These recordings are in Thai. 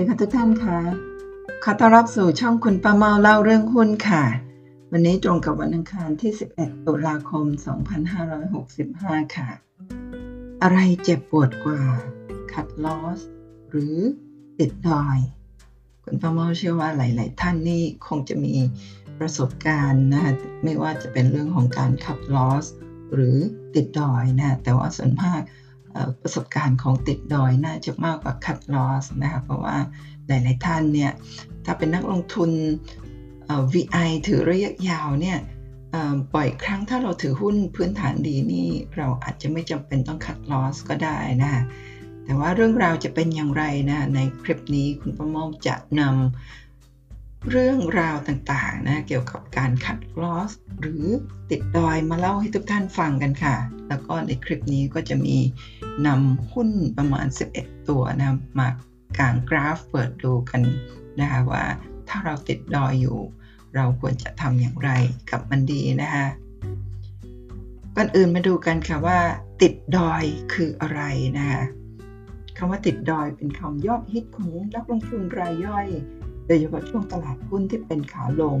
ดีค่ะทุกท่านค่ะขอต้อนรับสู่ช่องคุณป้าเมาเล่าเรื่องหุ้นค่ะ วันนี้ตรงกับวันอังคารที่ 11 ตุลาคม 2565 ค่ะ อะไรเจ็บปวดกว่า คัดลอส หรือติดดอย คุณป้าเมาเชื่อว่าหลาย ๆ ท่านนี่คงจะมีประสบการณ์นะไม่ว่าจะเป็นเรื่องของการคัดลอส หรือติดดอยนะ แต่ว่าส่วนมาก ประสบการณ์ของติดดอยน่าจะมากกว่าคัดลอสนะคะเพราะว่าหลาย ๆ ท่านเนี่ยถ้าเป็นนักลงทุน VI ถือระยะยาวเนี่ยบ่อยครั้งถ้าเราถือหุ้นพื้นฐานดีนี่เราอาจจะไม่จำเป็นต้องคัดลอสก็ได้นะแต่ว่าเรื่องราวจะเป็นอย่างไรนะในคลิปนี้คุณประมงจะนำ เรื่องราวต่างๆนะเกี่ยวกับการคัดลอส หรือติดดอยมาเล่าให้ทุกท่านฟังกันค่ะ แล้วก็ในคลิปนี้ก็จะมีนำหุ้นประมาณ 11 ตัวนะมากางกราฟเปิดดูกันนะคะว่าถ้าเราติดดอยอยู่ เราควรจะทำอย่างไรกับมันดีนะคะก่อนอื่นมาดูกันค่ะว่า ติดดอยคืออะไรนะคะคำว่าติดดอยเป็นคำยอดฮิตของนักลงทุนรายย่อย ดยเฉพาะช่วงตลาดหุ้นที่เป็นขาลง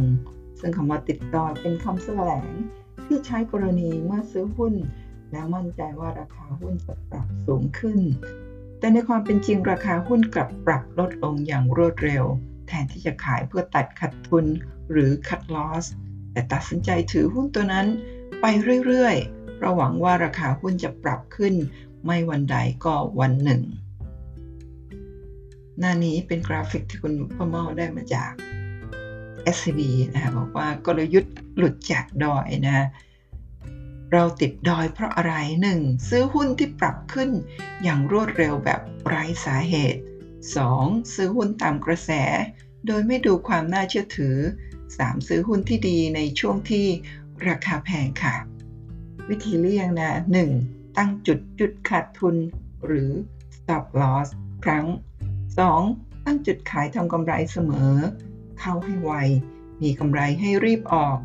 ซึ่งคำว่าติดดอยเป็นคำแสลง ที่ใช้กรณีเมื่อซื้อหุ้น แล้วมั่นใจว่าราคาหุ้นจะปรับสูงขึ้น แต่ในความเป็นจริงราคาหุ้นกลับปรับลดลงอย่างรวดเร็ว แทนที่จะขายเพื่อตัดขาดทุนหรือคัดลอส แต่ตัดสินใจถือหุ้นตัวนั้นไปเรื่อยๆเระหวังว่าราคาหุ้นจะปรับขึ้น ไม่วันใดก็วันหนึ่ง หน้านี้เป็นกราฟิกที่คุณพ่อเมาได้มาจาก SCB นะคะบอกว่ากลยุทธ์หลุดจากดอยนะเราติดดอยเพราะอะไรหนึ่งซื้อหุ้นที่ปรับขึ้นอย่างรวดเร็วแบบไร้สาเหตุ 2. ซื้อหุ้นตามกระแส โดยไม่ดูความน่าเชื่อถือ 3. ซื้อหุ้นที่ดีในช่วงที่ราคาแพงค่ะ วิธีเลี่ยงนะ 1. ตั้งจุดจุดขาดทุน หรือ stop loss ครั้ง 2. ตั้งจุดขายทำกำไรเสมอ เข้าให้ไว มีกำไรให้รีบออก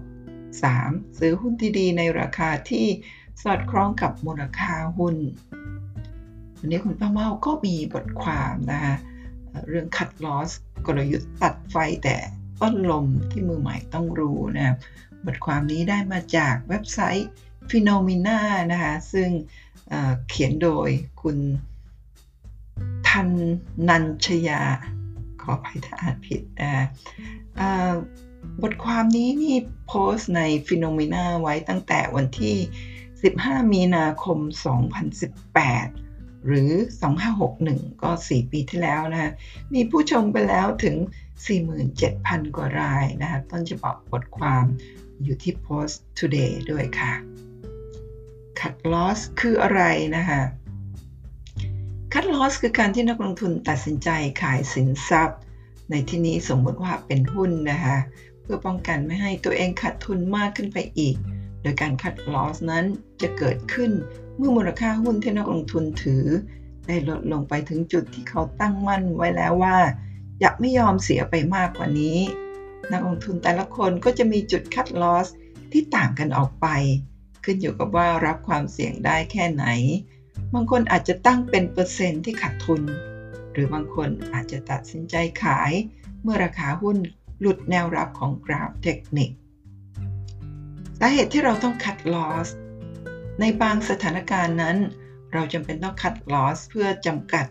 3. ซื้อหุ้นที่ดีในราคาที่สอดคล้องกับมูลค่าหุ้น วันนี้คุณป้าเมาก็มีบทความนะคะเรื่องคัดลอสกลยุทธ์ตัดไฟแต่ต้นลมที่มือใหม่ต้องรู้นะบทความนี้ได้มาจากเว็บไซต์ Phenomena นะคะ ซึ่งเขียนโดยคุณ ทันนันชยา ขอไปถ้าอ่านผิดบทความนี้นี่โพสต์ในฟิโนเมนาไว้ตั้งแต่วันที่ 15 มีนาคม 2018 หรือ 2561 ก็ 4 ปีที่แล้วนะ มีผู้ชมไปแล้วถึง 47,000 กว่ารายนะคะต้นฉบับบทความอยู่ที่ Post Today ด้วยค่ะ Cut Loss คืออะไรนะคะ คัดลอสคือการที่นักลงทุนตัดสินใจขายสินทรัพย์ ในที่นี้สมมติว่าเป็นหุ้นนะคะเพื่อป้องกันไม่ให้ตัวเองขาดทุนมากขึ้นไปอีก โดยการคัดลอสนั้นจะเกิดขึ้นเมื่อมูลค่าหุ้นที่นักลงทุนถือ ได้ลดลงไปถึงจุดที่เขาตั้งมั่นไว้แล้วว่าอยากไม่ยอมเสียไปมากกว่านี้ นักลงทุนแต่ละคนก็จะมีจุดคัดลอสที่ต่างกันออกไป ขึ้นอยู่กับว่ารับความเสี่ยงได้แค่ไหน บางคนอาจจะตั้งเป็นเปอร์เซ็นต์ที่ขาดทุน หรือบางคนอาจจะตัดสินใจขายเมื่อราคาหุ้นหลุดแนวรับของกราฟเทคนิค สาเหตุที่เราต้องคัดลอสในบางสถานการณ์นั้น เราจำเป็นต้องคัดลอสเพื่อจำกัด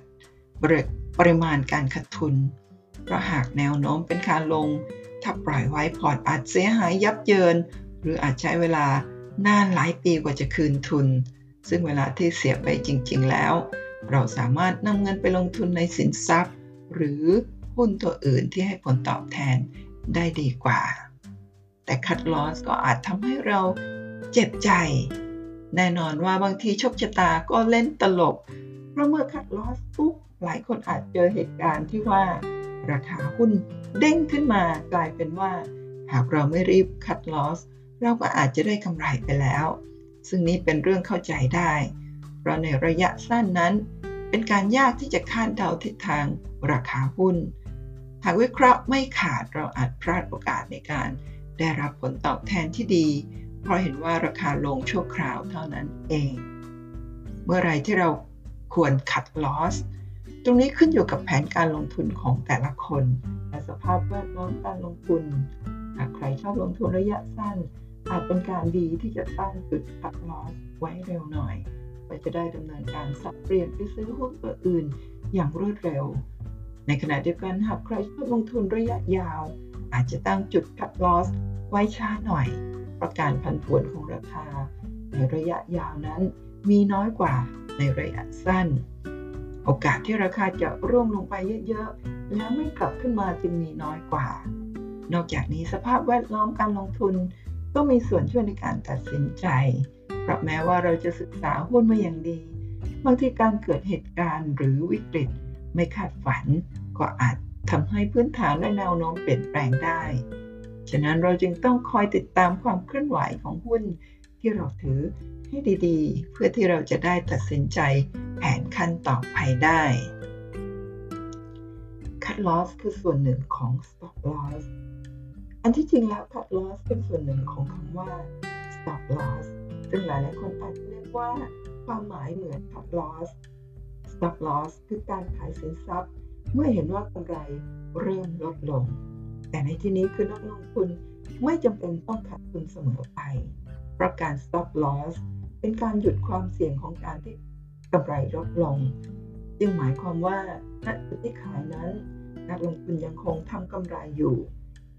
ปริมาณการขาดทุน เพราะหากแนวโน้มเป็นขาลง ถ้าปล่อยไว้พอร์ตอาจเสียหายยับเยิน หรืออาจใช้เวลานานหลายปีกว่าจะคืนทุน ซึ่งเวลาที่เสียไปจริง ๆ แล้ว เราสามารถนำเงินไปลงทุนในสินทรัพย์ หรือหุ้นตัวอื่นที่ให้ผลตอบแทนได้ดีกว่า แต่คัดลอสก็อาจทำให้เราเจ็บใจ แน่นอนว่าบางทีโชคชะตาก็เล่นตลก เพราะเมื่อคัดลอสปุ๊บหลายคนอาจเจอเหตุการณ์ที่ว่า ราคาหุ้นเด้งขึ้นมากลายเป็นว่า หากเราไม่รีบคัดลอสเราก็อาจจะได้กำไรไปแล้ว ซึ่งนี้เป็นเรื่องเข้าใจได้ เพราะในระยะสั้นนั้น เป็นการยากที่จะคาดเดาทิศทางราคาหุ้น หากวิเคราะห์ไม่ขาดเราอาจพลาดโอกาสในการได้รับผลตอบแทนที่ดี เพราะเห็นว่าราคาลงชั่วคราวเท่านั้นเอง เมื่อไรที่เราควรขัดลอส ตรงนี้ขึ้นอยู่กับแผนการลงทุนของแต่ละคน และสภาพแวดล้อมการลงทุน หากใครชอบลงทุนระยะสั้น อาจเป็นการดีที่จะตั้งจุดคัดลอสไว้เร็วหน่อยเพื่อจะได้ดำเนินการสับเปลี่ยนไปซื้อหุ้นตัวอื่นอย่างรวดเร็ว ในขณะเดียวกันหากใครชอบลงทุนระยะยาว อาจจะตั้งจุดคัดลอสไว้ช้าหน่อย เพราะการผันผวนของราคา ในระยะยาวนั้นมีน้อยกว่าในระยะสั้น โอกาสที่ราคาจะร่วงลงไปเยอะๆ แล้วไม่กลับขึ้นมาจึงมีน้อยกว่า นอกจากนี้สภาพแวดล้อมการลงทุน ก็มีส่วนช่วยในการตัดสินใจเพราะแม้ว่าเราจะศึกษาหุ้นมาอย่างดี บางทีการเกิดเหตุการณ์หรือวิกฤตไม่คาดฝัน ก็อาจทำให้พื้นฐานและแนวโน้มเปลี่ยนแปลงได้ ฉะนั้นเราจึงต้องคอยติดตามความเคลื่อนไหวของหุ้นที่เราถือให้ดีๆ เพื่อที่เราจะได้ตัดสินใจแผนขั้นต่อไปได้ Cut loss คือส่วนหนึ่งของ stop loss อันที่จริงแล้ว cut loss เป็นส่วนหนึ่งของคำว่า stop loss ซึ่งหลายๆคนอาจจะเรียกว่าความหมายเหมือน cut loss stop loss คือการขายสินทรัพย์ เมื่อเห็นว่ากำไรเริ่มลดลง แต่ในที่นี้คือนักลงทุนไม่จำเป็นต้องขาดทุนเสมอไป เพราะการ stop loss เป็นการหยุดความเสี่ยงของการที่กำไรลดลง จึงหมายความว่าณจุดที่ขายนั้น นักลงทุนยังคงทำกำไรอยู่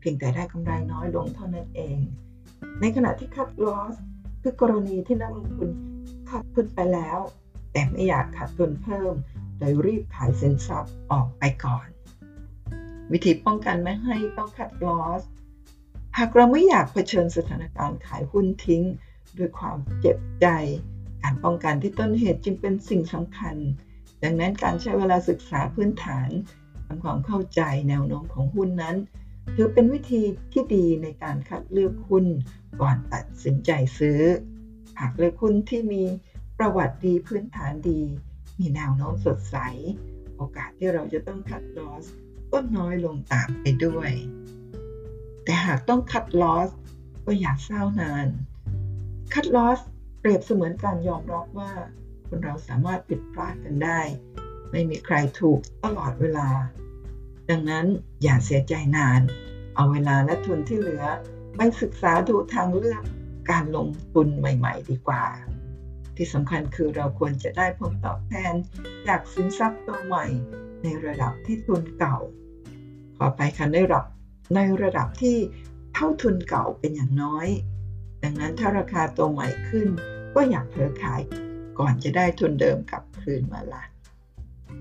พียงแต่ได้กำไรน้อยลงเท่านั้นเอง ในขณะที่ cut loss คือกรณีที่นักลงทุนขาดทุนไปแล้ว แต่ไม่อยากขาดทุนเพิ่ม โดยรีบขายสินทรัพย์ออกไปก่อน วิธีป้องกันไม่ให้ต้อง cut loss หากเราไม่อยากเผชิญสถานการณ์ขายหุ้นทิ้งด้วยความเจ็บใจ การป้องกันที่ต้นเหตุจึงเป็นสิ่งสำคัญ ดังนั้นการใช้เวลาศึกษาพื้นฐานทำความเข้าใจแนวโน้มของหุ้นนั้น ถือเป็นวิธีที่ดีในการคัดเลือกหุ้นก่อนตัดสินใจซื้อ หากเลือกหุ้นที่มีประวัติดีพื้นฐานดี มีแนวโน้มสดใส โอกาสที่เราจะต้องคัดลอสก็น้อยลงตามไปด้วย แต่หากต้องคัดลอสก็อยากเศร้านาน คัดลอสเปรียบเสมือนการยอมรับว่า คนเราสามารถผิดพลาดกันได้ ไม่มีใครถูกตลอดเวลา ดังนั้นอย่าเสียใจนาน เอาเวลาและทุนที่เหลือไปศึกษาดูทางเลือกการลงทุนใหม่ ๆ ดีกว่า ที่สำคัญคือเราควรจะได้ผลตอบแทน จากสินทรัพย์ตัวใหม่ ในระดับที่ทุนเก่า ขอไปคันได้รับในระดับที่เท่าทุนเก่าเป็นอย่างน้อย ดังนั้นถ้าราคาตัวใหม่ขึ้น ก็อยากเผลอขายก่อนจะได้ทุนเดิมกลับคืนมาละ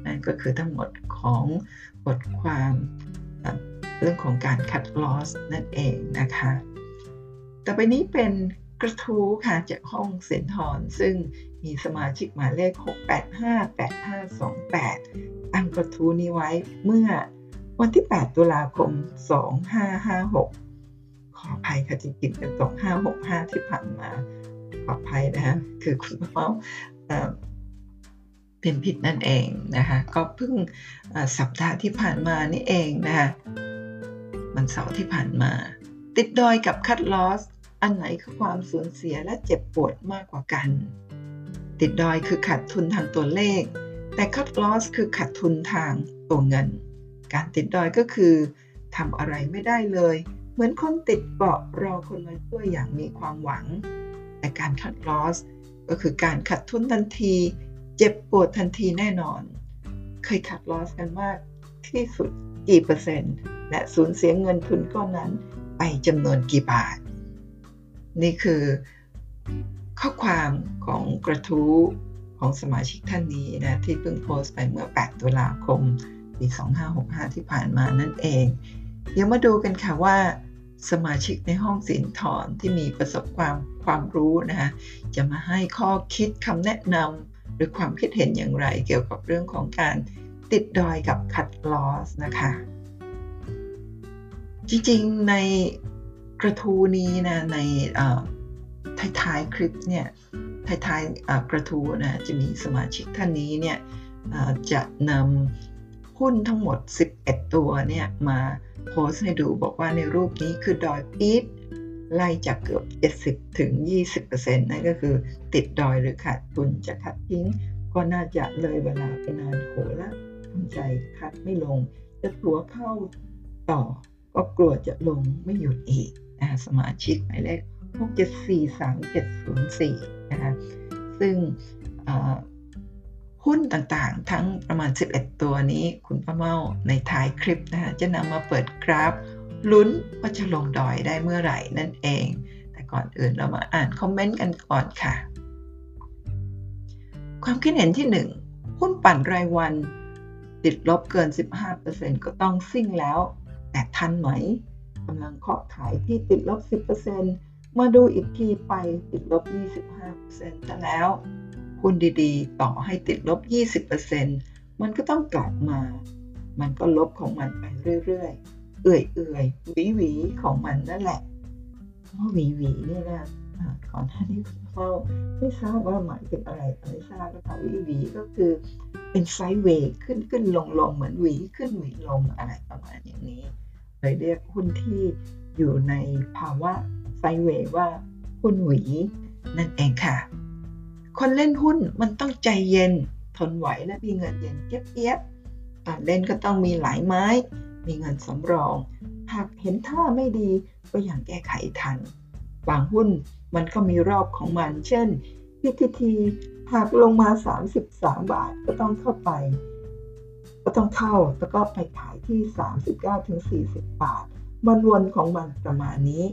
นั่นก็คือทั้งหมดของบทความเรื่องของการคัดลอสนั่นเองนะคะ ต่อไปนี้เป็นกระทู้ค่ะจากห้องเสนทอนซึ่งมีสมาชิกหมายเลข 6858528 ตั้งกระทู้นี้ไว้เมื่อวันที่ 8 ตุลาคม 2556 ขออภัยค่ะจริงๆเป็นตกห้าหกห้าที่ผ่านมา ขออภัยนะฮะคือคุณพ่อ เป็นผิดนั่นเองนะคะก็เพิ่งสัปดาห์ที่ผ่านมานี่เองนะคะมันเสาร์ที่ผ่านมา ติดดอยกับคัดลอส อันไหนคือความสูญเสียและเจ็บปวดมากกว่ากัน ติดดอยคือขาดทุนทางตัวเลข แต่คัดลอสคือขาดทุนทางตัวเงิน การติดดอยก็คือทำอะไรไม่ได้เลย เหมือนคนติดเกาะรอคนมาช่วยอย่างมีความหวัง แต่การคัดลอสก็คือการขัดทุนทันที เจ็บปวดทันทีแน่นอน เคยขัดลอสกันมากที่สุดกี่เปอร์เซ็นต์ และสูญเสียเงินทุนก้อนนั้นไปจำนวนกี่บาท นี่คือข้อความของกระทู้ของสมาชิกท่านนี้นะที่เพิ่งโพสต์ไปเมื่อ 8 ตุลาคม ปี 2565 ที่ผ่านมานั่นเอง เดี๋ยวมาดูกันค่ะว่า สมาชิกในห้องสินถอนที่มีประสบความความรู้นะคะจะมาให้ข้อคิดคำแนะนำ หรือความคิดเห็นอย่างไรเกี่ยวกับเรื่องของการติดดอยกับคัดลอสนะคะ จริงๆในกระทูนี้นะในท้ายๆคลิปเนี่ยท้ายๆกระทูนะจะมีสมาชิกท่านนี้เนี่ยจะนำหุ้นทั้งหมด 11 ตัวเนี่ยมาโพสให้ดูบอกว่าในรูปนี้คือดอยปี๊ด ไล่จากเกือบ 70 ถึง 20%นั่นก็คือติดดอยหรือขาดทุนจะขัดทิ้ง ก็น่าจะเลยเวลาไปนานโหละททำใจคัดไม่ลง จะตัวเข้าต่อ ก็กลัวจะลงไม่หยุดอีกนะสมาชิกหมายเลข6743704นะคะซึ่งหุ้นต่างๆ ทั้งประมาณ 11 ตัวนี้ คุณป้าเมาในท้ายคลิปนะคะจะนำมาเปิดกราฟ ลุ้นว่าจะลงดอยได้เมื่อไหร่นั่นเอง แต่ก่อนอื่นเรามาอ่านคอมเมนต์กันก่อนค่ะ ความคิดเห็นที่ 1 หุ้นปั่นรายวัน ติดลบเกิน 15%ก็ต้องซิ่งแล้ว แต่ทันไหมกำลังเคาะขายที่ติดลบ 10%มาดูอีกทีไปติดลบ 25%จะแล้วหุ้นดีๆ ต่อให้ติดลบ 20%มันก็ต้องกลับมา มันก็ลบของมันไปเรื่อยๆ เอื่อยๆหวีหวีของมันนั่นแหละเพราะหวีหวีนี่นะก่อนหน้านี้คุณพ่อไม่ทราบว่าหมายถึงอะไรไม่ทราบก็ค่ะวีหวีก็คือเป็นไซด์เวย์ขึ้นขึ้นลงลงเหมือนหวีขึ้นหวีลงอะไรประมาณอย่างนี้เลยเรียกหุ้นที่อยู่ในภาวะไซด์เวย์ว่าหุ้นหวีนั่นเองค่ะ คนเล่นหุ้นมันต้องใจเย็นทนไหวและมีเงินเย็นเก็บเอียบเล่นก็ต้องมีหลายไม้ มีเงินสำรอง หากเห็นท่าไม่ดีก็อย่างแก้ไขทัน บางหุ้นมันก็มีรอบของมัน เช่น PTT หากลงมา 33 บาทก็ต้องเข้าไป ก็ต้องเข้าแล้วก็ไปขายที่ 39-40 บาท มันวนของมันประมาณนี้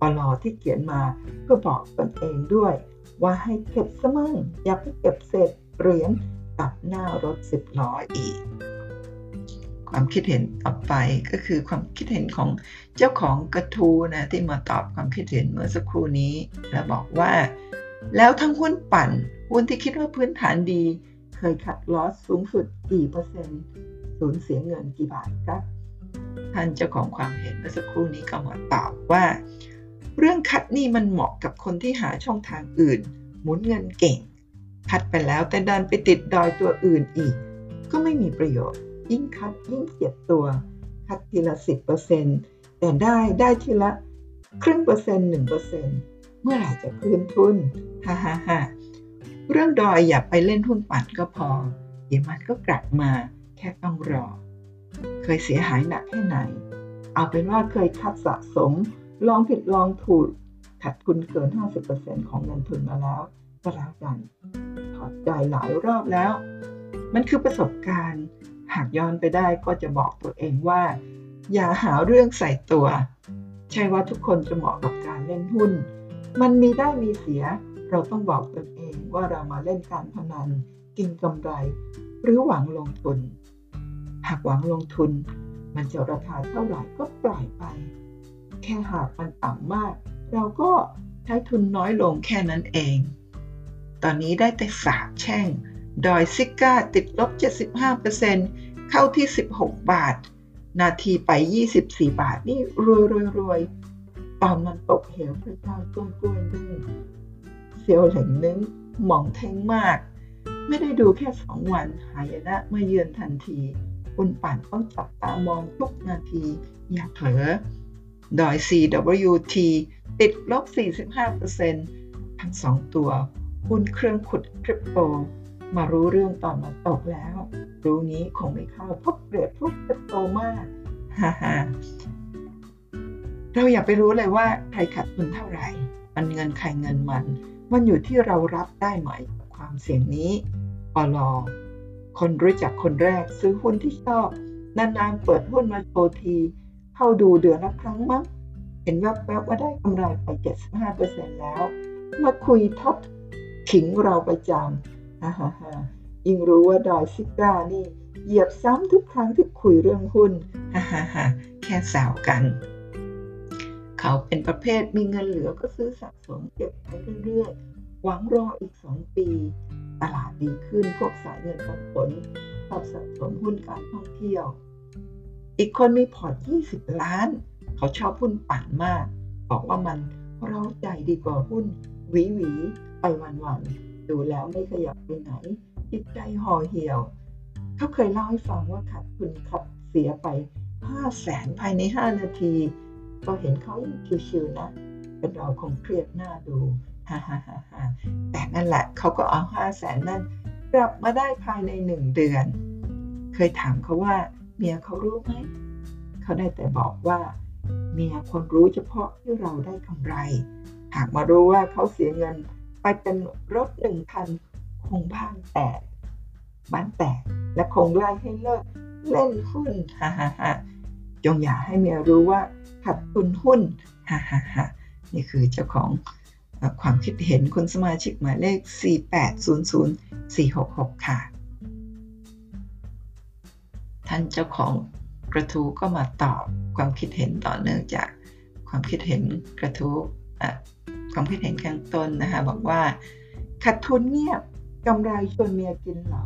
ปลอที่เขียนมาก็บอกตนเองด้วย ว่าให้เก็บสมั่งอย่าไปเก็บเศษเหรียญตัดหน้ารถสิบล้ออีก ความคิดเห็นต่อไปก็คือความคิดเห็นของเจ้าของกระทูนะที่มาตอบความคิดเห็นเมื่อสักครู่นี้ และบอกว่า แล้วทั้งหุ้นปั่น หุ้นที่คิดว่าพื้นฐานดี เคยขัดลอสสูงสุดกี่เปอร์เซ็นต์สูญเสียเงินกี่บาทครับท่านเจ้าของความเห็นเมื่อสักครู่นี้ก็มาตอบว่า เรื่องคัดนี่มันเหมาะกับคนที่หาช่องทางอื่น หมุนเงินเก่งคัดไปแล้วแต่ดันไปติดดอยตัวอื่นอีก ก็ไม่มีประโยชน์ ยิ่งคัดยิ่งเจ็บตัว คัดทีละสิบเปอร์เซ็นต์แต่ได้ได้ทีละครึ่งเปอร์เซ็นต์หนึ่งเปอร์เซ็นต์เมื่อไหร่จะคืนทุนฮ่าฮ่าฮ่าเรื่องดอยอย่าไปเล่นหุ้นปั่นก็พอ เดี๋ยวมันก็กลับมา แค่ต้องรอ เคยเสียหายหนักแค่ไหน เอาเป็นว่าเคยคัดสะสม ลองผิดลองถูกขัดทุนเกิน 50%ของเงินทุนมาแล้วก็แล้วกันถอดใจหลายรอบแล้ว มันคือประสบการณ์ หากย้อนไปได้ก็จะบอกตัวเองว่า อย่าหาเรื่องใส่ตัว ใช่ว่าทุกคนจะเหมาะกับการเล่นหุ้น มันมีได้มีเสีย เราต้องบอกตนเองว่าเรามาเล่นการพนัน กินกำไร หรือหวังลงทุน หากหวังลงทุน มันจะราคาเท่าไหร่ก็ปล่อยไป แค่หากมันต่ำมาก เราก็ใช้ทุนน้อยลงแค่นั้นเอง ตอนนี้ได้แต่สาบแช่งดอยซิก้าติดลบ 75%เเข้าที่ 16 บาท นาทีไป 24 บาท นี่รวยรวยรวยตอนมันตกเหวพระเจ้ากล้วยกล้วยนึ่งเซียวเหล่งนึงหมองเทงมาก ไม่ได้ดูแค่สองวันหายนะเมื่อเยือนทันที คุณปั่นต้องจับตามองทุกนาที อย่าเผลอดอย CWT ติดลบ 45%ทั้งสองตัวหุ้นเครื่องขุดคริปโต มารู้เรื่องตอนมาตกแล้ว รู้งี้คงไม่เข้าพราะเปรียบทุกคริปโตมากฮ่าฮ่าเราอย่าไปรู้เลยว่าใครขัดทุนเท่าไหร่ มันเงินใครเงินมัน มันอยู่ที่เรารับได้ไหมกับความเสี่ยงนี้ปลอคนรู้จักคนแรกซื้อหุ้นที่ชอบ นานๆเปิดหุ้นมาโชว์ที เข้าดูเดือนละครั้งมั้ง เห็นแวบๆว่าได้กำไรไป 75%แล้ว มาคุยท็อปขิงเราประจำ ฮ่าฮ่าฮ่ายิ่งรู้ว่าดอยซิก้านี่เหยียบซ้ำทุกครั้งที่คุยเรื่องหุ้นฮ่าฮ่าฮ่าแค่สาวกัน เขาเป็นประเภทมีเงินเหลือก็ซื้อสะสมเก็บไปเรื่อยๆ หวังรออีก2ปี ตลาดดีขึ้นพวกสายเงินปันผลชอบสะสมหุ้นการท่องเที่ยว อีกคนมีพอร์ต 20 ล้าน เขาชอบหุ้นปั่นมาก บอกว่ามันเร้าใจดีกว่าหุ้นหวีหวีไปวันๆ ดูแล้วไม่ขยับไปไหน จิตใจห่อเหี่ยว เขาเคยเล่าให้ฟังว่าขาดทุนขับเสียไป5แสนภายใน 5 นาที ก็เห็นเขายังชิวๆนะเป็นเราคงเครียดหน้าดูฮ่าฮ่าฮ่าฮ่าแต่นั่นแหละเขาก็เอา5แสนนั่นกลับมาได้ภายใน1เดือน เคยถามเขาว่า เมียเขารู้ไหม เขาได้แต่บอกว่า เมียคนรู้เฉพาะที่เราได้กำไร หากมารู้ว่าเขาเสียเงิน ไปเป็นรถหนึ่งคันคงบ้านแตกบ้านแตกและคงไล่ให้เลิกเล่นหุ้นฮ่าฮ่าฮ่าจงอย่าให้เมียรู้ว่าขัดทุนหุ้นฮ่าฮ่าฮ่านี่คือเจ้าของความคิดเห็นคุณสมาชิกหมายเลข 4800466 ค่ะ ท่านเจ้าของกระทู้ก็มาตอบความคิดเห็นต่อเนื่องจากความคิดเห็นกระทู้ ความคิดเห็นข้างต้นนะคะบอกว่าขัดทุนเงียบกำไรชวนเมียกินเหลา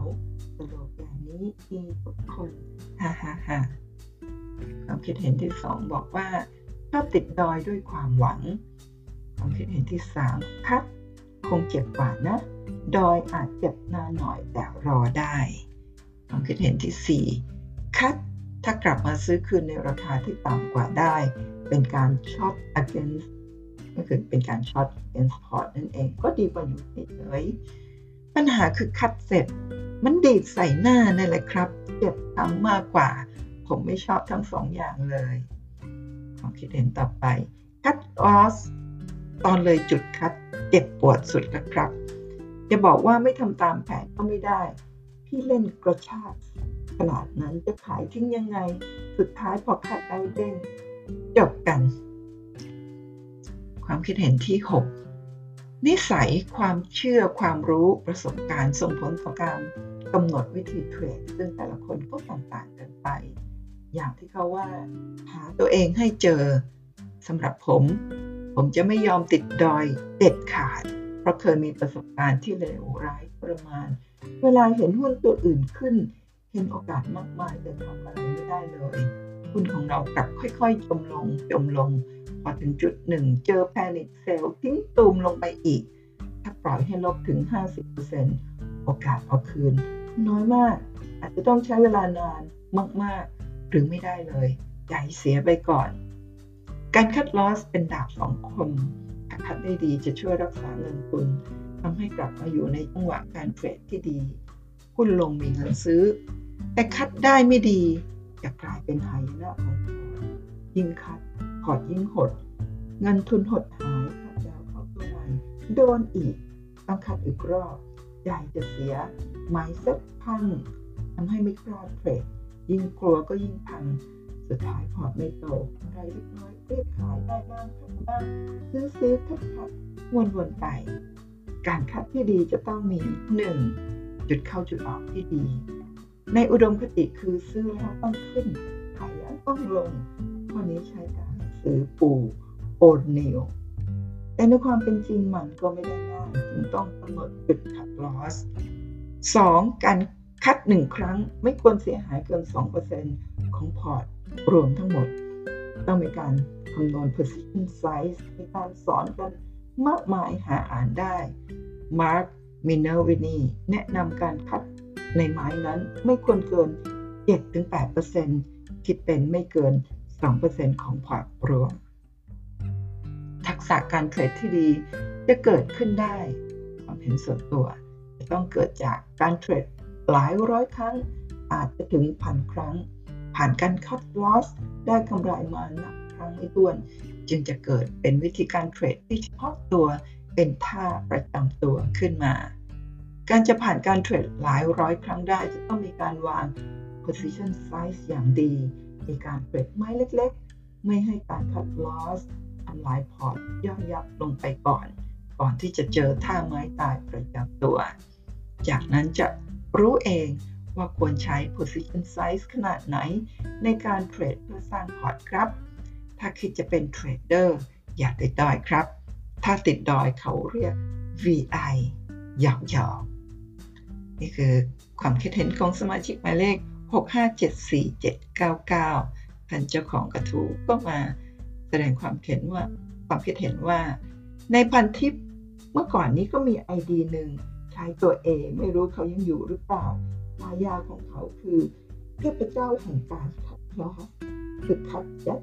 สโลแกนนี้มีทุกคนฮ่าฮ่าฮ่าความคิดเห็นที่สองบอกว่าชอบติดดอยด้วยความหวัง ความคิดเห็นที่สาม cut คงเจ็บกว่านะ ดอยอาจเจ็บนานหน่อยแต่รอได้ ความคิดเห็นที่สี่ cut ถ้ากลับมาซื้อคืนในราคาที่ต่ำกว่าได้ เป็นการช็อต against ก็คือเป็นการช็อต against port นั่นเองก็ดีกว่าอยู่เฉยปัญหาคือคัดเสร็จ มันดีดใส่หน้านั่นแหละครับเจ็บทำมากกว่า ผมไม่ชอบทั้งสองอย่างเลยความคิดเห็นต่อไปคัดลอสตอนเลยจุดคัดเจ็บปวดสุดนะครับจะบอกว่าไม่ทำตามแผนก็ไม่ได้ พี่เล่นกระชากขนาดนั้นจะขายทิ้งยังไง สุดท้ายพอคัดได้เด้งจบกัน ความคิดเห็นที่ 6 นิสัยความเชื่อความรู้ประสบการณ์ส่งผลต่อการกำหนดวิธีเทรดซึ่งแต่ละคนก็ต่างๆกันไป อย่างที่เขาว่า หาตัวเองให้เจอสำหรับผม ผมจะไม่ยอมติดดอยเด็ดขาด เพราะเคยมีประสบการณ์ที่เลวร้ายประมาณ เวลาเห็นหุ้นตัวอื่นขึ้น เห็นโอกาสมากมายแต่ทำอะไรไม่ได้เลยหุ้นของเรากลับค่อยๆ จมลงจมลง อถึงจุดหนึ่งเจอแพนิคเซลทิ้งตูมลงไปอีก ถ้าปล่อยให้ลบถึง 50%โอกาสเอาคืน น้อยมาก อาจจะต้องใช้เวลานานมากๆ หรือไม่ได้เลยใจเสียไปก่อน การคัดลอสเป็นดาบสองคมถ้าคัดได้ดีจะช่วยรักษาเงินทุนทำให้กลับมาอยู่ในจังหวะการเทรดที่ดีหุ้นลงมีเงินซื้อ แต่ cut ได้ไม่ดีจะกลายเป็นหายนะของพอร์ตยิ่ง cut พอร์ตยิ่งหด เงินทุนหดหาย cut ยาวเข้าตัวใหม่โดนอีกต้อง cut อีกรอบใหญ่จะเสีย mindset พังทำให้ไม่กล้าเทรดยิ่งกลัวก็ยิ่งพัง สุดท้ายพอร์ตไม่โตกำไรเล็กน้อยเรียกขายได้บ้าง cut บ้างซื้อซื้อคัดคัดวนๆไป การคัดที่ดีจะต้องมีหนึ่งจุดเข้าจุดออกที่ดี ในอุดมคติคือซื้อแล้วต้องขึ้นขายแล้วต้องลงข้อนี้ใช้กา รซื้อปูโอนิลแต่ในความเป็นจริงมันก็ไม่ได้ง่ายจึงต้องกำหนดจุดคัดลอส 2. การคัดหนึ่งครั้งไม่ควรเสียหายเกิน 2%ของพอร์ตรวมทั้งหมด ต้องมีการคำนวณ position size มีการสอนกันมากมายหาอ่านได้ Mark มินเนอร์วินีแนะนำการ cut ในไม้นั้นไม่ควรเกิน 7-8%คิดเป็นไม่เกิน 2%ของพอร์ตรวม ทักษะการเทรดที่ดีจะเกิดขึ้นได้ความเห็นส่วนตัว จะต้องเกิดจากการเทรดหลายร้อยครั้ง อาจจะถึงพันครั้ง ผ่านการคัดลอสได้กำไรมานับครั้งไม่ถ้วน จึงจะเกิดเป็นวิธีการเทรดที่เฉพาะตัวเป็นท่าประจำตัวขึ้นมา การจะผ่านการเทรดหลายร้อยครั้งได้จะต้องมีการวาง position size อย่างดี มีการเทรดไม้เล็กๆ ไม่ให้การคัด loss ทำลายพอร์ตย่อยยับลงไปก่อน ก่อนที่จะเจอท่าไม้ตายประจำตัว จากนั้นจะรู้เองว่าควรใช้ position size ขนาดไหน ในการเทรดเพื่อสร้างพอร์ตครับ ถ้าคิดจะเป็นเทรดเดอร์อย่าติดดอยครับ ถ้าติดดอยเขาเรียก VI หยอกหยอกนี่คือความคิดเห็นของสมาชิกหมายเลข 6574799ท่านเจ้าของกระทู้ก็มาแสดงความเห็นว่าความคิดเห็นว่า ในพันทิปเมื่อก่อนนี้ก็มีไอดีหนึ่งใช้ตัวเองไม่รู้เขายังอยู่หรือเปล่าฉายาของเขาคือเทพเจ้าแห่งการคัดล้อคือคัดยัด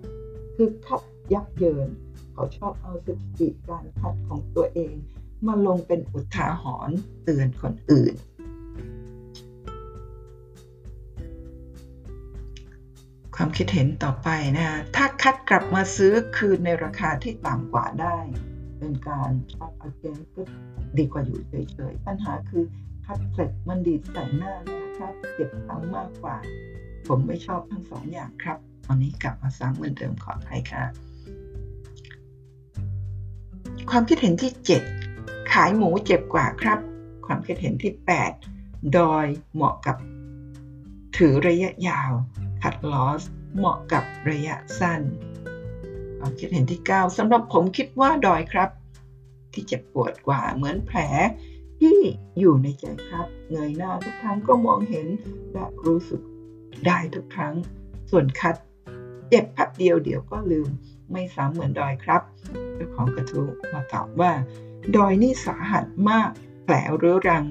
คือคัดยักเยิน เขาชอบเอาสถิติการคัดของตัวเอง มาลงเป็นอุทาหรณ์เตือนคนอื่น ความคิดเห็นต่อไปนะถ้าคัดกลับมาซื้อคืนในราคาที่ต่ำกว่าได้ เป็นการช็อปอเกนก็ดีกว่าอยู่เฉยๆ ปัญหาคือคัดเสร็จมันดีดใส่หน้านะครับเจ็บทั้งมากกว่า ผมไม่ชอบทั้งสองอย่างครับตอนนี้กลับมาซ้ำเหมือนเดิมขออภัยค่ะ ความคิดเห็นที่ 7 ขายหมูเจ็บกว่าครับ ความคิดเห็นที่ 8 ดอยเหมาะกับถือระยะยาว คัดลอส เหมาะกับระยะสั้นความคิดเห็นที่ 9สำหรับผมคิดว่าดอยครับ ที่เจ็บปวดกว่าเหมือนแผลที่อยู่ในใจครับ เงยหน้าทุกครั้งก็มองเห็นและรู้สึกได้ทุกครั้ง ส่วนคัดเจ็บพับเดียวเดี๋ยวก็ลืม ไม่ซ้ำเหมือนดอยครับเจ้าของกระทู้มาตอบว่า ดอยนี่สาหัสมาก แผลเรื้อรัง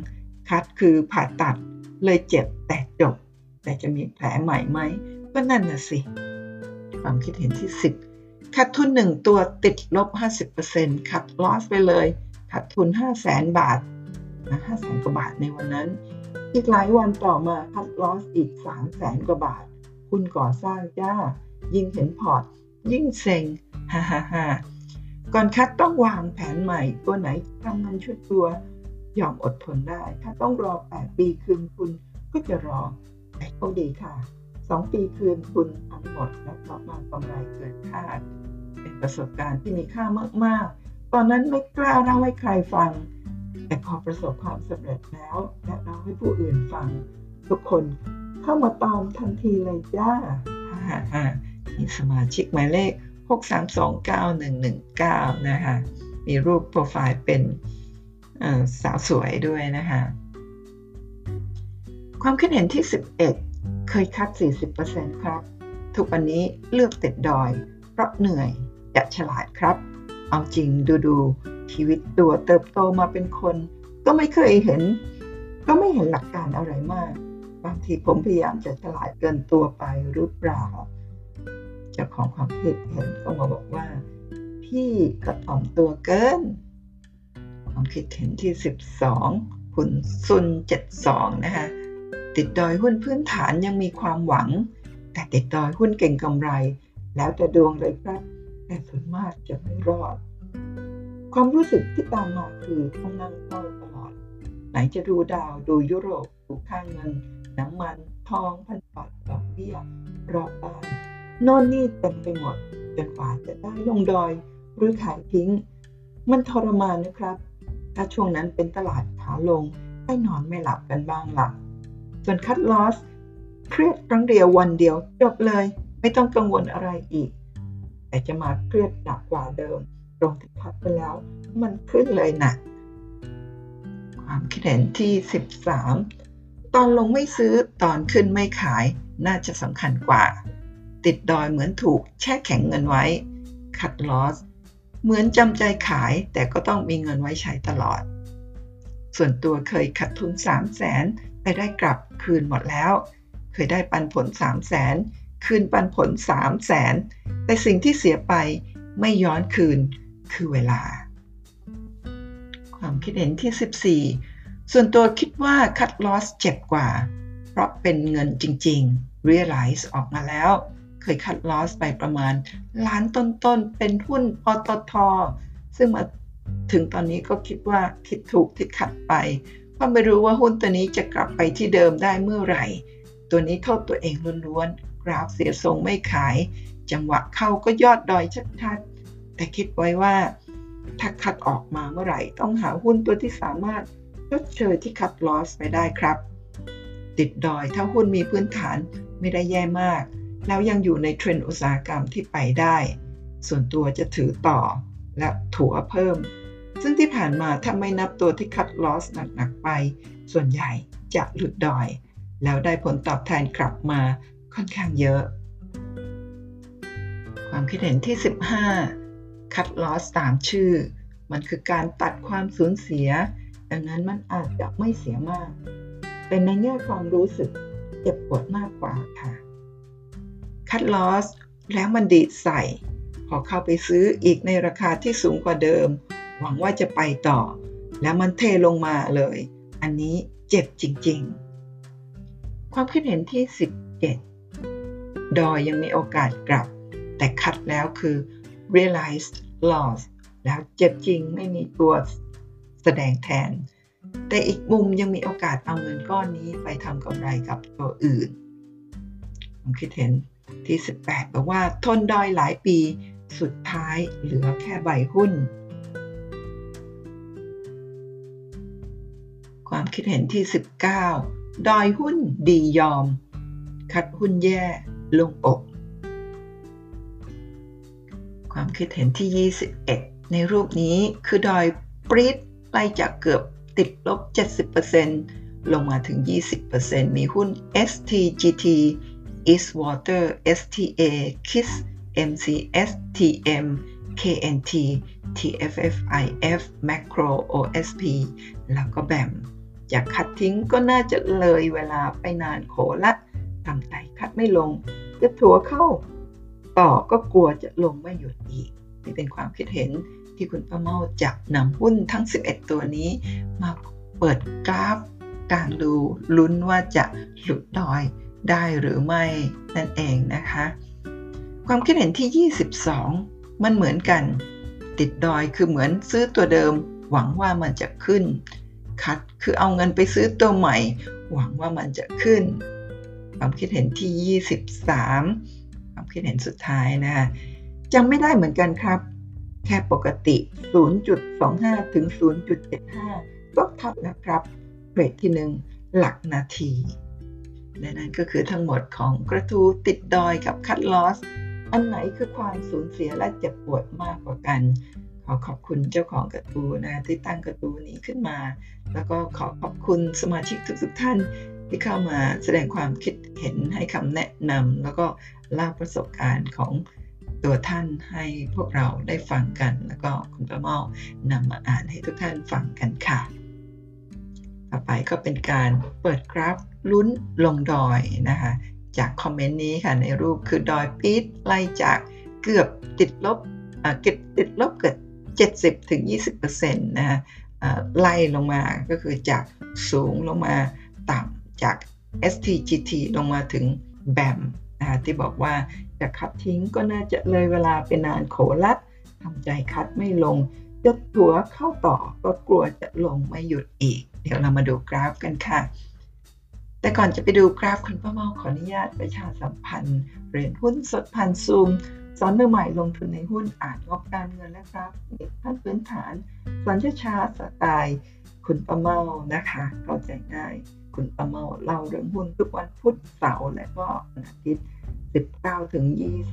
คัดคือผ่าตัด เลยเจ็บแต่จบ แต่จะมีแผลใหม่ไหมก็นั่นน่ะสิ ความคิดเห็นที่ 10ขาดทุน 1 ตัวติดลบ 50%ขัดลอสไปเลยขาดทุน 5 0 0แสนบาทนะ5แสนกว่าบาทในวันนั้น อีกหลายวันต่อมาคัดลอสอีก3 0 0แสนกว่าบาท คุณก่อสร้างจ้า ยิ่งเห็นพอร์ต ยิ่งเซ็งฮ่าฮ่าฮ่าก่อนคัดต้องวางแผนใหม่ ตัวไหนทำเงินชุดตัวยอมอดทนได้ ถ้าต้องรอ 8 ปีคืนคุณก็จะรอ โชคดีค่ะสองปีคืนทุนทั้งหมดและกลับมากำไรเกินคาด เป็นประสบการณ์ที่มีค่ามากๆ ตอนนั้นไม่กล้าเล่าให้ใครฟัง แต่พอประสบความสำเร็จแล้ว และเล่าให้ผู้อื่นฟัง ทุกคนเข้ามาตามทันทีเลยจ้าฮ่าฮ่ามีสมาชิกหมายเลข 6329119 นะคะ มีรูปโปรไฟล์เป็นสาวสวยด้วยนะคะ ความคิดเห็นที่ 11 เคยคัด 40%ครับ ทุกวันนี้เลือกติดดอย เพราะเหนื่อยจะฉลาดครับ เอาจริงดูดูชีวิตตัวเติบโตมาเป็นคน ก็ไม่เคยเห็น ก็ไม่เห็นหลักการอะไรมาก บางทีผมพยายามจะฉลาดเกินตัวไปหรือเปล่าจ้าของความคิดเห็นก็มาบอกว่า พี่กระถ่อมตัวเกิน ความคิดเห็นที่ 12 คุณซุน 72 นะคะ ติดดอยหุ้นพื้นฐานยังมีความหวัง แต่ติดดอยหุ้นเก่งกำไร แล้วแต่ดวงเลยครับ แต่ส่วนมากจะไม่รอด ความรู้สึกที่ตามมาคือต้องนั่งเฝ้าตลอด ไหนจะดูดาวดูยุโรปดูค่างเงิน น้ำมัน ทองพันธบัตรดอกเบี้ยรอบบ้านน่นนี่เต็มไปหมดจนกว่าจะได้ลงดอยหรือขายทิ้ง มันทรมานนะครับ ถ้าช่วงนั้นเป็นตลาดขาลงได้นอนไม่หลับกันบ้างหลับ ส่วนคัดลอสเครียดครั้งเดียววันเดียวจบเลย ไม่ต้องกังวลอะไรอีก แต่จะมาเครียดหนักกว่าเดิม ตรงที่คัดไปแล้ว มันขึ้นเลยนะความคิดเห็นที่ 13 ตอนลงไม่ซื้อตอนขึ้นไม่ขายน่าจะสำคัญกว่า ติดดอยเหมือนถูกแช่แข็งเงินไว้คัดลอสเหมือนจำใจขายแต่ก็ต้องมีเงินไว้ใช้ตลอด ส่วนตัวเคยขัดทุน 3 0 0แสน ไปได้กลับคืนหมดแล้ว เคยได้ปันผล 3 0 0แสนคืนปันผล 3 0 0แสนแต่สิ่งที่เสียไปไม่ย้อนคืนคือเวลา ความคิดเห็นที่ 14 ส่วนตัวคิดว่าคัดลอสเจ็บกว่า เพราะเป็นเงินจริงๆ realize ออกมาแล้ว เคยคัดลอสไปประมาณ ล้านต้นๆ เป็นหุ้นปตทซึ่งมาถึงตอนนี้ก็คิดว่าคิดถูกที่คัดไป เพราะไม่รู้ว่าหุ้นตัวนี้จะกลับไปที่เดิมได้เมื่อไหร่ ตัวนี้โทษตัวเองล้วนๆ กราฟเสียทรงไม่ขาย จังหวะเข้าก็ยอดดอยชัดๆ แต่คิดไว้ว่า ถ้า cut ออกมาเมื่อไหร่ ต้องหาหุ้นตัวที่สามารถชดเชยที่ cut loss ไปได้ครับ ติดดอยถ้าหุ้นมีพื้นฐานไม่ได้แย่มาก แล้วยังอยู่ในเทรนด์อุตสาหกรรมที่ไปได้ ส่วนตัวจะถือต่อและถัวเพิ่ม ซึ่งที่ผ่านมาถ้าไม่นับตัวที่คัดลอสหนัก ๆ ไป ส่วนใหญ่จะหลุดดอย แล้วได้ผลตอบแทนกลับมาค่อนข้างเยอะ ความคิดเห็นที่ 15 คัดลอสตามชื่อ มันคือการตัดความสูญเสีย ดังนั้นมันอาจจะไม่เสียมากแต่ในแง่ความรู้สึกเจ็บปวดมากกว่าค่ะ คัดลอสแล้วมันดีดใส่ พอเข้าไปซื้ออีกในราคาที่สูงกว่าเดิม หวังว่าจะไปต่อ แล้วมันเทลงมาเลย อันนี้เจ็บจริงๆ ความคิดเห็นที่ 17 ดอยยังมีโอกาสกลับ แต่คัดแล้วคือ realized loss แล้วเจ็บจริงไม่มีตัวแสดงแทน แต่อีกมุมยังมีโอกาสเอาเงินก้อนนี้ไปทำกำไรกับตัวอื่นผมคิดเห็นที่ 18บอกว่าทนดอยหลายปีสุดท้ายเหลือแค่ใบหุ้น ความคิดเห็นที่ 19 ดอยหุ้นดียอม คัดหุ้นแย่ลงอก ความคิดเห็นที่ 21 ในรูปนี้คือดอยปรีดไล่จากเกือบติดลบ 70%ลงมาถึง 20%มีหุ้น STGT Eastwater STA KISS MCS TM KNT TFFIF Macro OSP แล้วก็แบม อยากคัดทิ้งก็น่าจะเลยเวลาไปนานโขละทำใจคัดไม่ลง จะถัวเข้า ต่อก็กลัวจะลงไม่หยุดอีก นี่เป็นความคิดเห็นที่คุณป้าเมาจะนำหุ้นทั้ง 11 ตัวนี้ มาเปิดกราฟกลางดูลุ้นว่าจะหลุดดอยได้หรือไม่นั่นเองนะคะ ความคิดเห็นที่ 22 มันเหมือนกัน ติดดอยคือเหมือนซื้อตัวเดิม หวังว่ามันจะขึ้น คัดคือเอาเงินไปซื้อตัวใหม่ หวังว่ามันจะขึ้น ความคิดเห็นที่ 23 ความคิดเห็นสุดท้ายนะคะจำไม่ได้เหมือนกันครับ แค่ปกติ 0.25 ถึง 0.75 ก็ทับแล้วครับเรทที่1หลักนาที และนั่นก็คือทั้งหมดของกระทูติดดอยกับคัดลอส อันไหนคือความสูญเสียและเจ็บปวดมากกว่ากัน ขอขอบคุณเจ้าของกระตูนะที่ตั้งกระตูนี้ขึ้นมา แล้วก็ขอขอบคุณสมาชิกทุกๆท่านที่เข้ามาแสดงความคิดเห็นให้คำแนะนำแล้วก็เล่าประสบการณ์ของตัวท่านให้พวกเราได้ฟังกัน แล้วก็คุณประเมานำมาอ่านให้ทุกท่านฟังกันค่ะ ต่อไปก็เป็นการเปิดกราฟลุ้นลงดอยนะคะ จากคอมเมนต์นี้ค่ะในรูปคือดอยปี๊ดไล่จากเกือบติดลบเก็บติดลบเกิด 70ถึง20%นะคะไล่ลงมาก็คือจากสูงลงมาต่ำจาก STGT ลงมาถึงแบมนะคะที่บอกว่าจะคัดทิ้งก็น่าจะเลยเวลาเป็นนานโขลัดทำใจคัดไม่ลงจะถัวเข้าต่อก็กลัวจะลงไม่หยุดอีก เดี๋ยวเรามาดูกราฟกันค่ะ แต่ก่อนจะไปดูกราฟคุณป้าเมาขออนุญาตประชาสัมพันธ์เหรียญหุ้นสดพันซูม สอนมือใหม่ลงทุนในหุ้นอ่านงบการเงินและกราฟขั้นพื้นฐานสอนช้าสไตล์คุณป้าเมานะคะ เข้าใจง่ายคุณป้าเมาเล่าเรื่องหุ้นทุกวันพุธเสาร์และก็วันอาทิตย์ 19 ถึง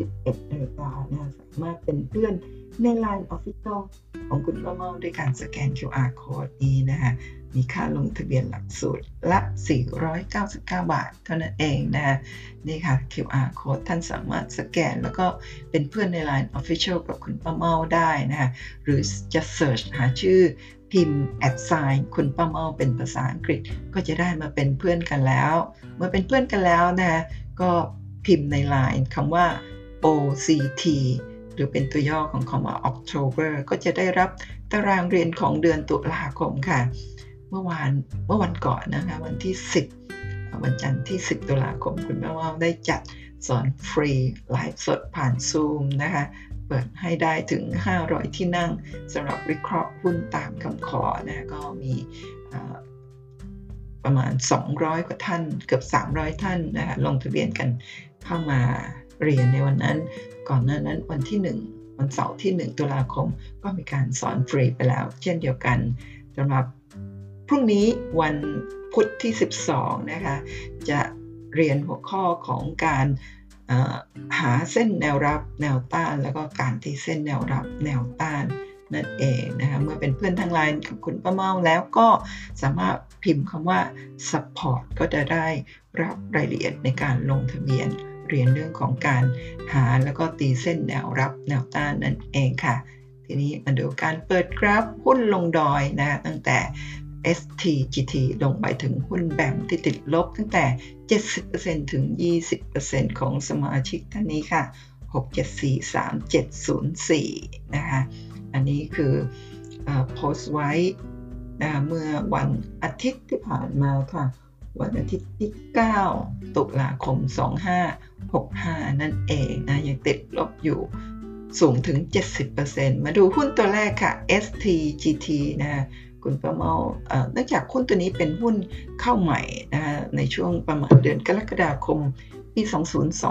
21นาฬิกานะสามารถเป็นเพื่อนใน Line Official ของคุณป้าเมาด้วยการสแกน QR Code นี้นะคะ มีค่าลงทะเบียนหลักสูตรละ 499 บาท เท่านั้นเองนะคะนี่ค่ะ QR code ท่านสามารถสแกนแล้วก็เป็นเพื่อนใน Line Official กับคุณป้าเมาได้นะคะหรือจะ search หาชื่อพิมพ์ at sign คุณป้าเมาเป็นภาษาอังกฤษก็จะได้มาเป็นเพื่อนกันแล้ว เมื่อเป็นเพื่อนกันแล้วนะก็พิมพ์ใน Line คำว่า OCT หรือเป็นตัวย่อของคำว่า October ก็จะได้รับตารางเรียนของเดือนตุลาคมค่ะ เมื่อวานเมื่อวันก่อนนะคะวันที่ 10 วันจันทร์ที่ 10 ตุลาคมคุณแม่ว่าได้จัดสอนฟรีไลฟ์สดผ่านซูมนะคะเปิดให้ได้ถึง 500 ที่นั่งสำหรับวิเคราะห์หุ้นตามคำขอนะก็มีประมาณ 200 กว่าท่าน เกือบ 300 ท่านนะคะลงทะเบียนกันเข้ามาเรียนในวันนั้น ก่อนหน้านั้นวันที่ 1 วันเสาร์ที่ 1 ตุลาคมก็มีการสอนฟรีไปแล้ว เช่นเดียวกันสำหรับ พรุ่งนี้วันพุธที่ 12 นะคะ จะเรียนหัวข้อของการหาเส้นแนวรับแนวต้าน แล้วก็การตีเส้นแนวรับแนวต้านนั่นเองนะคะเมื่อเป็นเพื่อนทางไลน์กับคุณป้าเมาแล้วก็สามารถพิมพ์คำว่า support ก็จะได้รับรายละเอียดในการลงทะเบียนเรียนเรื่องของการหาแล้วก็ตีเส้นแนวรับแนวต้านนั่นเองค่ะ ทีนี้มาดูการเปิดกราฟหุ้นลงดอยนะตั้งแต่ STGT ลงไปถึงหุ้นแบมที่ติดลบตั้งแต่ 70%ถึง 20%ของสมาชิกท่านนี้ค่ะ 6743704 นะคะ อันนี้คือโพสต์ไว้เมื่อวันอาทิตย์ที่ผ่านมาค่ะ วันอาทิตย์ที่ 9 ตุลาคม 2565 นั่นเองนะ ยังติดลบอยู่สูงถึง 70%มาดูหุ้นตัวแรกค่ะ STGT นะ คุณประเมาเนื่องจากหุ้นตัวนี้เป็นหุ้นเข้าใหม่นะในช่วงประมาณเดือนกรกฎาคมปี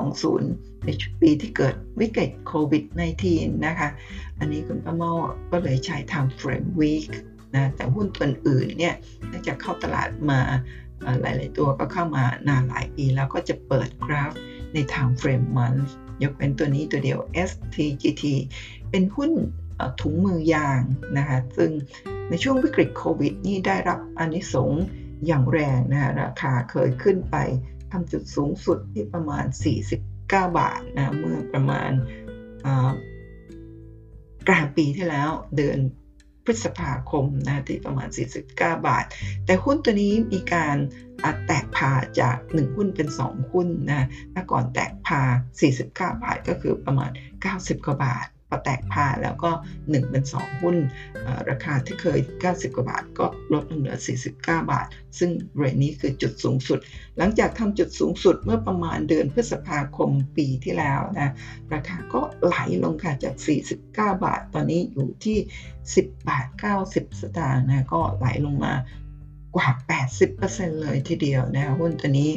2020 ในปีที่เกิดวิกฤตโควิด -19 นะคะ อันนี้คุณประเมาก็เลยใช้ time frame week นะแต่หุ้นตัวอื่นเนี่ยเนื่องจากเข้าตลาดมาหลาย ๆ ตัวก็เข้ามานานหลายปีแล้วก็จะเปิดกราฟใน time frame month ยกเป็นตัวนี้ตัวเดียว STGT เป็นหุ้นถุงมือยางนะคะ ซึ่ง ในช่วงวิกฤตโควิดนี่ได้รับอานิสงส์อย่างแรงนะคะราคาเคยขึ้นไปทำจุดสูงสุดที่ประมาณ 49 บาทนะเมื่อประมาณกลางปีที่แล้วเดือนพฤษภาคมนะที่ประมาณ 49 บาท แต่หุ้นตัวนี้มีการแตกพาจาก 1 หุ้นเป็น 2 หุ้นนะถ้าก่อนแตกพา 49 บาทก็คือประมาณ 90 กว่าบาท พอแตกพาแล้วก็ 1 เป็น 2 หุ้น ราคาที่เคย 90 กว่าบาท ก็ลดลงเหลือ 49 บาท ซึ่งเรนนี้คือจุดสูงสุด หลังจากทำจุดสูงสุดเมื่อประมาณเดือนพฤษภาคมปีที่แล้วนะ ราคาก็ไหลลงค่ะจาก 49 บาท ตอนนี้อยู่ที่ 10 บาท 90 สตางค์นะ ก็ไหลลงมากว่า 80%เลยทีเดียวนะ หุ้นตัวนี้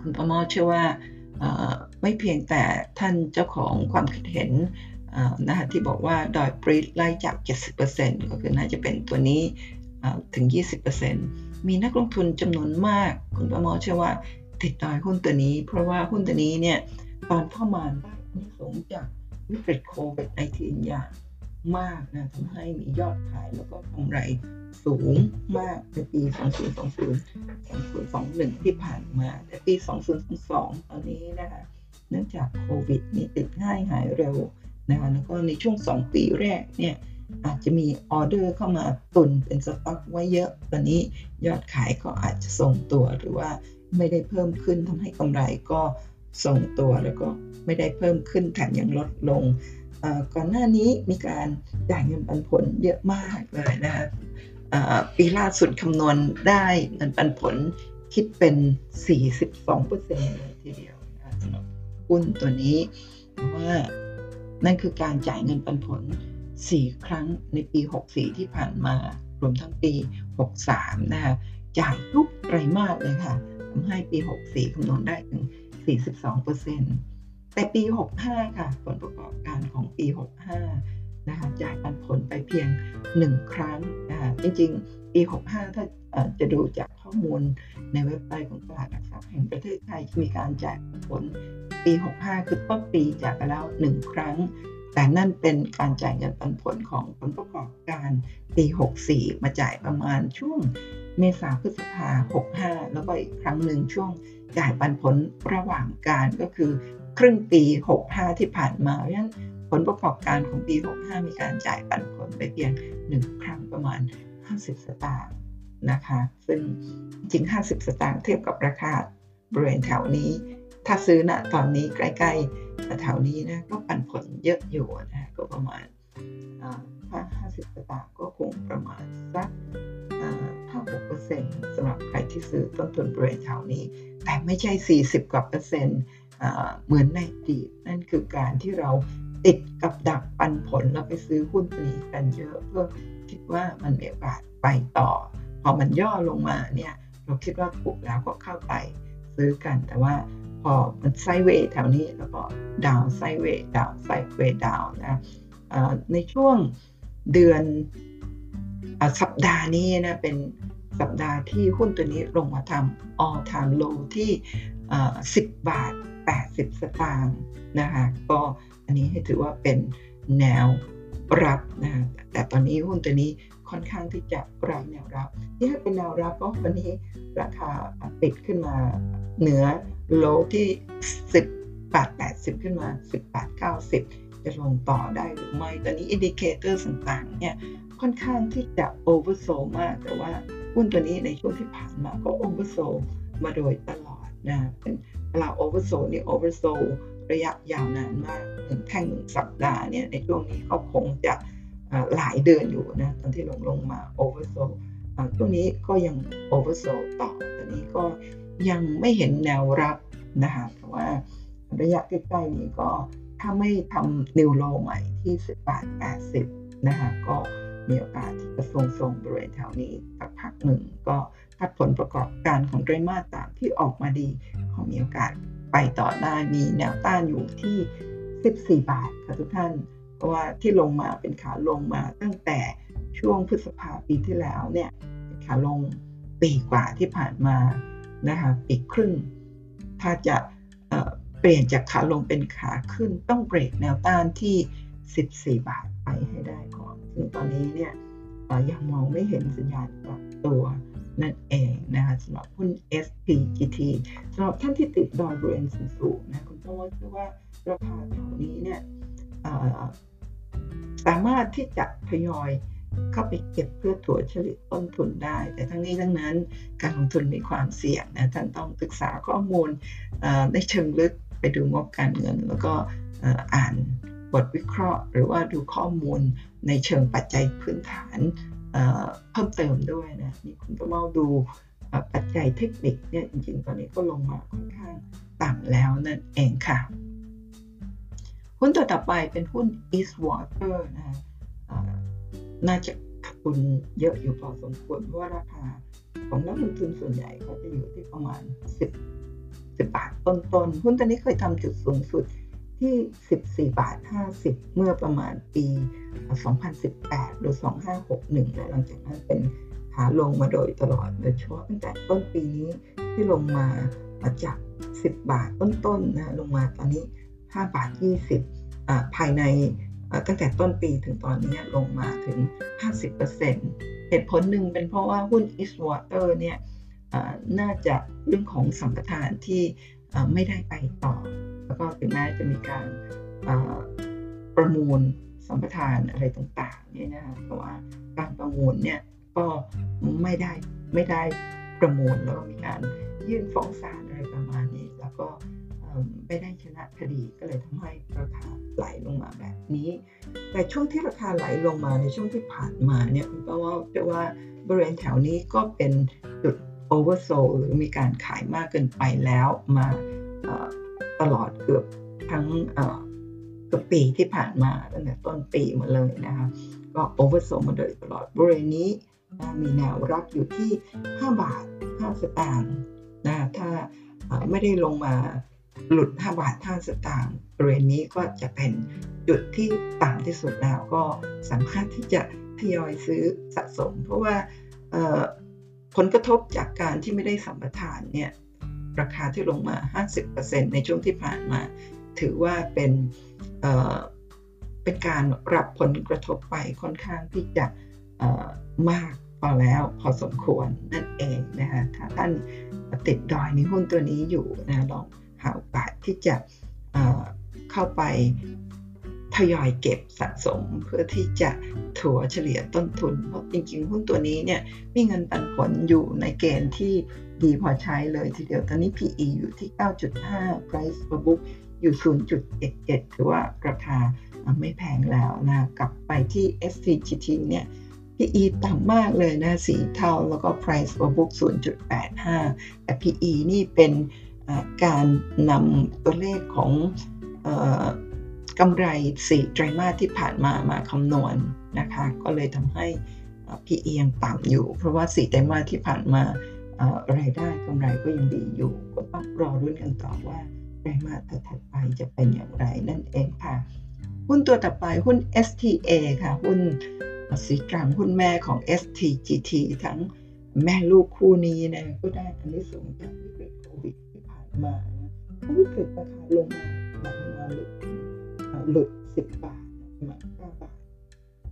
คุณประมอเชื่อว่า ไม่เพียงแต่ท่านเจ้าของความคิดเห็นนะคะที่บอกว่าดอยปรีดไล่จาก 70%ก็คือน่าจะเป็นตัวนี้ถึง 20%มีนักลงทุนจำนวนมาก คุณประมอเชื่อว่าติดดอยหุ้นตัวนี้ เพราะว่าหุ้นตัวนี้เนี่ยตอนเข้ามาได้นิสงจากวิกฤตโควิด -19 อย่างมากนะทำให้มียอดขายแล้วก็กำไร สูงมากในปี 2020 2021 ที่ผ่านมา แต่ปี 2022 ตอนนี้นะคะ เนื่องจากโควิดนี่ติดง่ายหายเร็วนะคะ แล้วก็ในช่วง 2 ปีแรกเนี่ยอาจจะมีออเดอร์เข้ามาตุนเป็นสต็อกไว้เยอะ ตอนนี้ยอดขายก็อาจจะทรงตัวหรือว่าไม่ได้เพิ่มขึ้นทำให้กำไรก็ทรงตัวแล้วก็ไม่ได้เพิ่มขึ้นแถมยังลดลงก่อนหน้านี้มีการจ่ายเงินปันผลเยอะมากเลยนะคะ ปีล่าสุดคำนวณได้เงินปันผลคิดเป็น 42%เลยทีเดียวนะสำหรับหุ้นตัวนี้ว่านั่นคือการจ่ายเงินปันผล 4 ครั้งในปี 64 ที่ผ่านมารวมทั้งปี 63 นะคะจ่ายทุกไตรมาสเลยค่ะทำให้ปี 64 คำนวณได้ถึง 42%แต่ปี 65 ค่ะ ผลประกอบการของปี 65 นะคะจ่ายปันผลไปเพียง 1 ครั้งนะคะจริงๆปี 65 ถ้าจะดูจากข้อมูลในเว็บไซต์ของตลาดหลักทรัพย์แห่งประเทศไทยมีการจ่ายผลปี 65 คือต้นปีจ่ายไปแล้ว 1 ครั้ง แต่นั่นเป็นการจ่ายเงินปันผลของผลประกอบการปี 64 มาจ่ายประมาณช่วงเมษาพฤษภา 65 แล้วก็อีกครั้งหนึ่งช่วงจ่ายปันผลระหว่างการก็คือครึ่งปี 65 ที่ผ่านมาเพราะฉะนั้น ผลประกอบการของปี 65 มีการจ่ายปันผลไปเพียง 1 ครั้งประมาณ 50 สตางค์นะคะ ซึ่งจริง 50 สตางค์เทียบกับราคาบริเวณแถวนี้ ถ้าซื้อณตอนนี้ใกล้ๆแถวนี้นะก็ปันผลเยอะอยู่นะก็ประมาณถ้า50 สตางค์ก็คงประมาณสักห้าหกเปอร์เซ็นต์สำหรับใครที่ซื้อต้นทุนบริเวณแถวนี้ แต่ไม่ใช่ 40 กว่าเปอร์เซ็นต์เหมือนในอดีตนั่นคือการที่เรา ติดกับดักปันผลแล้วไปซื้อหุ้นนี้กันเยอะเพื่อคิดว่ามันมีโอกาสไปต่อ พอมันย่อลงมาเนี่ยเราคิดว่าถูกแล้วก็เข้าไปซื้อกันแต่ว่าพอมันไซเวย์แถวนี้แล้วก็ดาวไซเวย์ดาวไซเวย์ดาวนะในช่วงเดือนสัปดาห์นี้นะเป็นสัปดาห์ที่หุ้นตัวนี้ลงมาทำ all time low ที่ 10 บาท 80 สตางค์นะคะก็ อันนี้ให้ถือว่าเป็นแนวรับนะแต่ตอนนี้หุ้นตัวนี้ค่อนข้างที่จะไร้แนวรับที่ให้เป็นแนวรับก็วันนี้ราคาปิดขึ้นมาเหนือ low ที่ 10บาท80 ขึ้นมา 10บาท90 จะลงต่อได้หรือไม่ ตอนนี้ indicator ต่างๆเนี่ยค่อนข้างที่จะ oversold มาก แต่ว่าหุ้นตัวนี้ในช่วงที่ผ่านมาก็ oversold มาโดยตลอดนะเป็นเวลา oversold นี่ oversold ระยะยาวนานมากถึงแท่งหนึ่งสัปดาห์เนี่ยในช่วงนี้เขาคงจะหลายเดือนอยู่นะตอนที่ลงลงมา oversoldช่วงนี้ก็ยังโอเวอร์โซต่อตอนนี้ก็ยังไม่เห็นแนวรับนะคะแต่ว่าระยะใกล้ๆนี้ก็ถ้าไม่ทำนิวโลใหม่ที่10บาท80นะคะก็มีโอกาสที่จะทรงๆบริเวณแถวนี้สักพักหนึ่งก็ถ้าผลประกอบการของไตรมาสสามที่ออกมาดีก็มีโอกาส ไปต่อได้มีแนวต้านอยู่ที่ 14 บาทค่ะทุกท่าน เพราะว่าที่ลงมาเป็นขาลงมาตั้งแต่ช่วงพฤษภาปีที่แล้วเนี่ยขาลงปีกว่าที่ผ่านมานะคะปีครึ่ง ถ้าจะเปลี่ยนจากขาลงเป็นขาขึ้นต้องเบรกแนวต้านที่ 14 บาทไปให้ได้ก่อน ซึ่งตอนนี้เนี่ยยังมองไม่เห็นสัญญาณกลับตัว นั่นเองนะคะสำหรับหุ้น SPGT สำหรับท่านที่ติดดอยบริเวณสูงๆนะคุณต้องว่าเชื่อว่าราคาแถวนี้เนี่ยสามารถที่จะทยอยเข้าไปเก็บเพื่อถัวเฉลี่ยต้นทุนได้ แต่ทั้งนี้ทั้งนั้นการลงทุนมีความเสี่ยงนะท่านต้องศึกษาข้อมูลในเชิงลึกไปดูงบการเงิน แล้วก็อ่านบทวิเคราะห์ หรือว่าดูข้อมูลในเชิงปัจจัยพื้นฐาน เพิ่มเติมด้วยนะนี่คุณก็มาดูปัจจัยเทคนิคเนี่ยจริงๆ ตอนนี้ก็ลงมาค่อนข้างต่ำแล้วนั่นเองค่ะ หุ้นตัวต่อไปเป็นหุ้น Eastwater นะน่าจะขาดทุนเยอะอยู่พอสมควรเพราะว่าราคาของนักลงทุนส่วนใหญ่ก็จะอยู่ที่ประมาณ 10 10 บาทต้นๆ หุ้นตัวนี้เคยทำจุดสูงสุด ที่ 14 บาท 50 เมื่อประมาณปี 2018 หรือ 2561 และหลังจากนั้นเป็นขาลงมาโดยตลอดโดยเฉพาะตั้งแต่ต้นปีนี้ที่ลงมาจาก 10 บาทต้นๆนะลงมาตอนนี้ 5 บาท 20 ภายในตั้งแต่ต้นปีถึงตอนนี้ลงมาถึง 50%เหตุผลหนึ่งเป็นเพราะว่าหุ้น Eastwater เนี่ยน่าจะเรื่องของสัมปทานที่ ไม่ได้ไปต่อ แล้วก็ถึงแม้จะมีการประมูลสัมปทานอะไรต่างๆเนี่ยนะคะแต่ว่าการประมูลเนี่ยก็ไม่ได้ไม่ได้ประมูลแล้วก็มีการยื่นฟ้องศาลอะไรประมาณนี้ แล้วก็ไม่ได้ชนะคดีก็เลยทำให้ราคาไหลลงมาแบบนี้ แต่ช่วงที่ราคาไหลลงมาในช่วงที่ผ่านมาเนี่ยคุณก็ว่าจะว่าบริเวณแถวนี้ก็เป็นจุด โอเวอร์โซลหรือมีการขายมากเกินไปแล้วมาตลอดเกือบทั้งเกือบปีที่ผ่านมาตั้งแต่ต้นปีมาเลยนะคะก็โอเวอร์โซลมาโดยตลอดบริเวณนี้มีแนวรับอยู่ที่ 5 บาท 5 สตางค์นะถ้าไม่ได้ลงมาหลุด 5 บาท 5 สตางค์บริเวณนี้ก็จะเป็นจุดที่ต่ำที่สุดแล้วก็สามารถที่จะทยอยซื้อสะสม เพราะว่า ผลกระทบจากการที่ไม่ได้สัมปทานเนี่ยราคาที่ลงมา 50%ในช่วงที่ผ่านมา ถือว่าเป็นเป็นการรับผลกระทบไปค่อนข้างที่จะมากพอแล้วพอสมควรนั่นเองนะคะถ้าท่านติดดอยในหุ้นตัวนี้อยู่นะลองหาโอกาสที่จะเข้าไป ทยอยเก็บสะสมเพื่อที่จะถัวเฉลี่ยต้นทุน เพราะจริงๆหุ้นตัวนี้เนี่ยมีเงินปันผลอยู่ในเกณฑ์ที่ดีพอใช้เลยทีเดียวตอนนี้ PE อยู่ที่ 9.5 Price per book อยู่ 0.11 ถือว่าราคาไม่แพงแล้วนะ กลับไปที่ SCGT เนี่ย PE ต่ำมากเลยนะ สีเท่าแล้วก็ Price per book 0.85 แต่ PE นี่เป็นการนำตัวเลขของ กำไรสี่ไตรมาสที่ผ่านมามาคำนวณนะคะ ก็เลยทำให้ PE ยังต่ำอยู่ เพราะว่าสี่ไตรมาสที่ผ่านมารายได้กำไรก็ยังดีอยู่ ก็ต้องรอรุ้นกันต่อว่าไตรมาสถัดไปจะเป็นอย่างไรนั่นเองค่ะ หุ้นตัวต่อไปหุ้น STA ค่ะ หุ้นสีกลางหุ้นแม่ของ STGT ทั้งแม่ลูกคู่นี้นะก็ได้อันนี้สูงจากวิกฤตโควิดที่ผ่านมานะวิกฤตราคาลงมาหลังมาหลุด หลุดสิบบาทมาเก้าบาท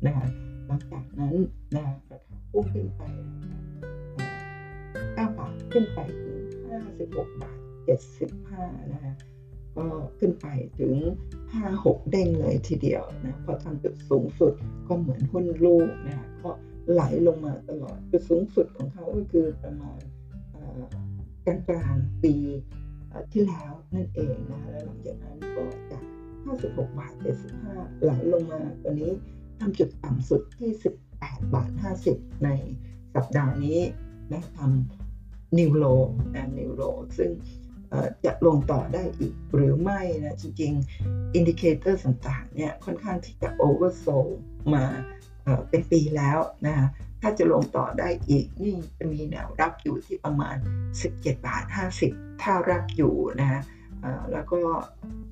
นะคะหลังจากนั้นนะราคาพุ่งขึ้นไปเก้าบาทขึ้นไปถึงห้าสิบหกบาทเจ็ดสิบห้านะคะก็ขึ้นไปถึงห้าหกเด้งเลยทีเดียวนะพอทำจุดสูงสุดก็เหมือนหุ้นลูกนะก็ไหลลงมาตลอดจุดสูงสุดของเขาก็คือประมาณกลางกลางปีที่แล้วนั่นเองนะแล้วหลังจากนั้นก็จาก 56บาท75 ไหลลงมาตอนนี้ทำจุดต่ำสุดที่ 18 บาท 50 ในสัปดาห์นี้นะทำ new low นะ new low ซึ่งจะลงต่อได้อีกหรือไม่นะจริงๆ indicator ต่างๆเนี่ยค่อนข้างที่จะ oversold มาเป็นปีแล้วนะถ้าจะลงต่อได้อีกนี่จะมีแนวรับอยู่ที่ประมาณ 17 บาท 50 ถ้ารับอยู่นะแล้วก็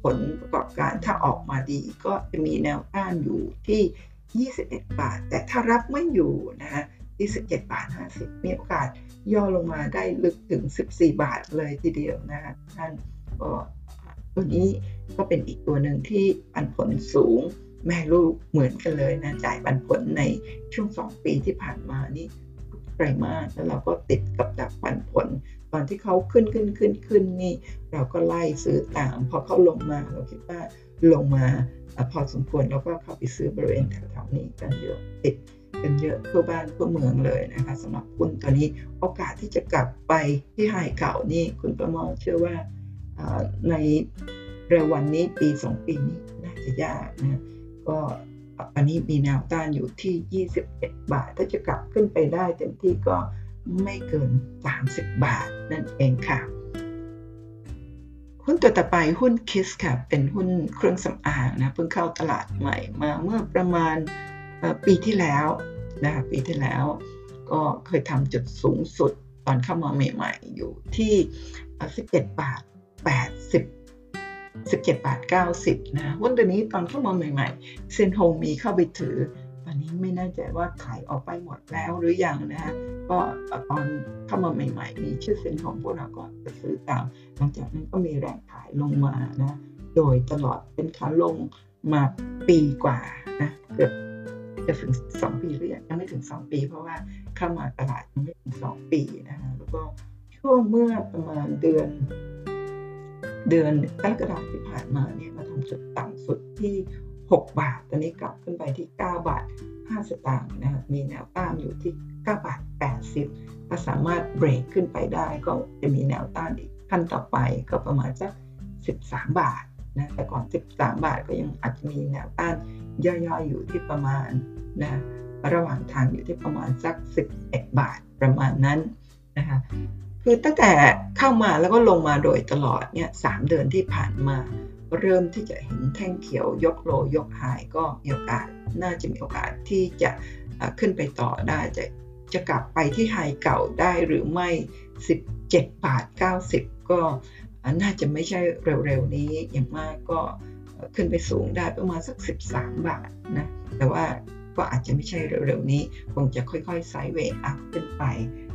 ผลประกอบการถ้าออกมาดีก็จะมีแนวต้านอยู่ที่ 21 บาท แต่ถ้ารับไม่อยู่นะฮะที่17บาท50 มีโอกาสย่อลงมาได้ลึกถึง 14 บาทเลยทีเดียวนะฮะท่านก็ตัวนี้ก็เป็นอีกตัวหนึ่งที่ปันผลสูงแม่ลูกเหมือนกันเลยนะจ่ายปันผลในช่วง 2 ปีที่ผ่านมานี่ไตรมาสแล้วเราก็ติดกับดักปันผล ตอนที่เขาขึ้นขึ้นขึ้นขึ้นนี่ เราก็ไล่ซื้อตาม พอเขาลงมาเราคิดว่าลงมาพอสมควรเราก็เข้าไปซื้อบริเวณแถวๆนี้กันเยอะติดกันเยอะทั่วบ้านทั่วเมืองเลยนะคะสำหรับคุณตัวนี้โอกาสที่จะกลับไปที่ไฮเก่านี่คุณประมอเชื่อว่าในเร็ววันนี้ปีสองปีนี้น่าจะยากนะก็อันนี้มีแนวต้านอยู่ที่ 21 บาท ถ้าจะกลับขึ้นไปได้เต็มที่ก็ ไม่เกิน 30 บาทนั่นเองค่ะ หุ้นตัวต่อไปหุ้นคิสค่ะ เป็นหุ้นเครื่องสำอางนะเพิ่งเข้าตลาดใหม่มาเมื่อประมาณปีที่แล้วนะคะปีที่แล้วก็เคยทำจุดสูงสุดตอนเข้ามาใหม่ๆ อยู่ที่ 17 บาท 80 17 บาท 90 นะหุ้นตัวนี้ตอนเข้ามาใหม่ๆ เซนโฮมีเข้าไปถือตอ นี้ไม่แน่ใจว่าขายออกไปหมดแล้วหรือยังนะฮะก็ตอนเข้ามาใหม่ ๆ มีชื่อเซนโฮพวกเราก็จะซื้อตาม หลังจากนั้นก็มีแรงขายลงมานะโดยตลอดเป็นขาลงมาปีกว่านะเกือบจะถึงสองปีหรือยังยังไม่ถึงสองปี เพราะว่าเข้ามาตลาดยังไม่ถึงสองปีนะฮะแล้วก็ช่วงเมื่อประมาณเดือน เดือนกรกฎาคมที่ผ่านมาเนี่ยมาทำจุดต่ำสุดที่ 6 บาท ตอนนี้กลับขึ้นไปที่ 9 บาท 5 สตางค์นะฮะมีแนวต้านอยู่ที่ 9 บาท 80 ถ้าสามารถเบรกขึ้นไปได้ก็จะมีแนวต้านอีกขั้นต่อไปก็ประมาณสัก 13 บาทนะแต่ก่อน 13 บาทก็ยังอาจจะมีแนวต้านย่อยๆอยู่ที่ประมาณนะระหว่างทางอยู่ที่ประมาณสัก 11 บาทประมาณนั้นนะคะคือตั้งแต่เข้ามาแล้วก็ลงมาโดยตลอดเนี่ยสเดือนที่ผ่านมา เริ่มที่จะเห็นแท่งเขียวยกโลยกหายก็มีโอกาสน่าจะมีโอกาสที่จะขึ้นไปต่อได้จะจะกลับไปที่ไฮเก่าได้หรือไม่ 17 บาท 90 ก็น่าจะไม่ใช่เร็วๆนี้อย่างมากก็ขึ้นไปสูงได้ประมาณสัก 13 บาทนะแต่ว่าก็อาจจะไม่ใช่เร็วๆนี้ คงจะค่อยๆ sideway up ขึ้นไป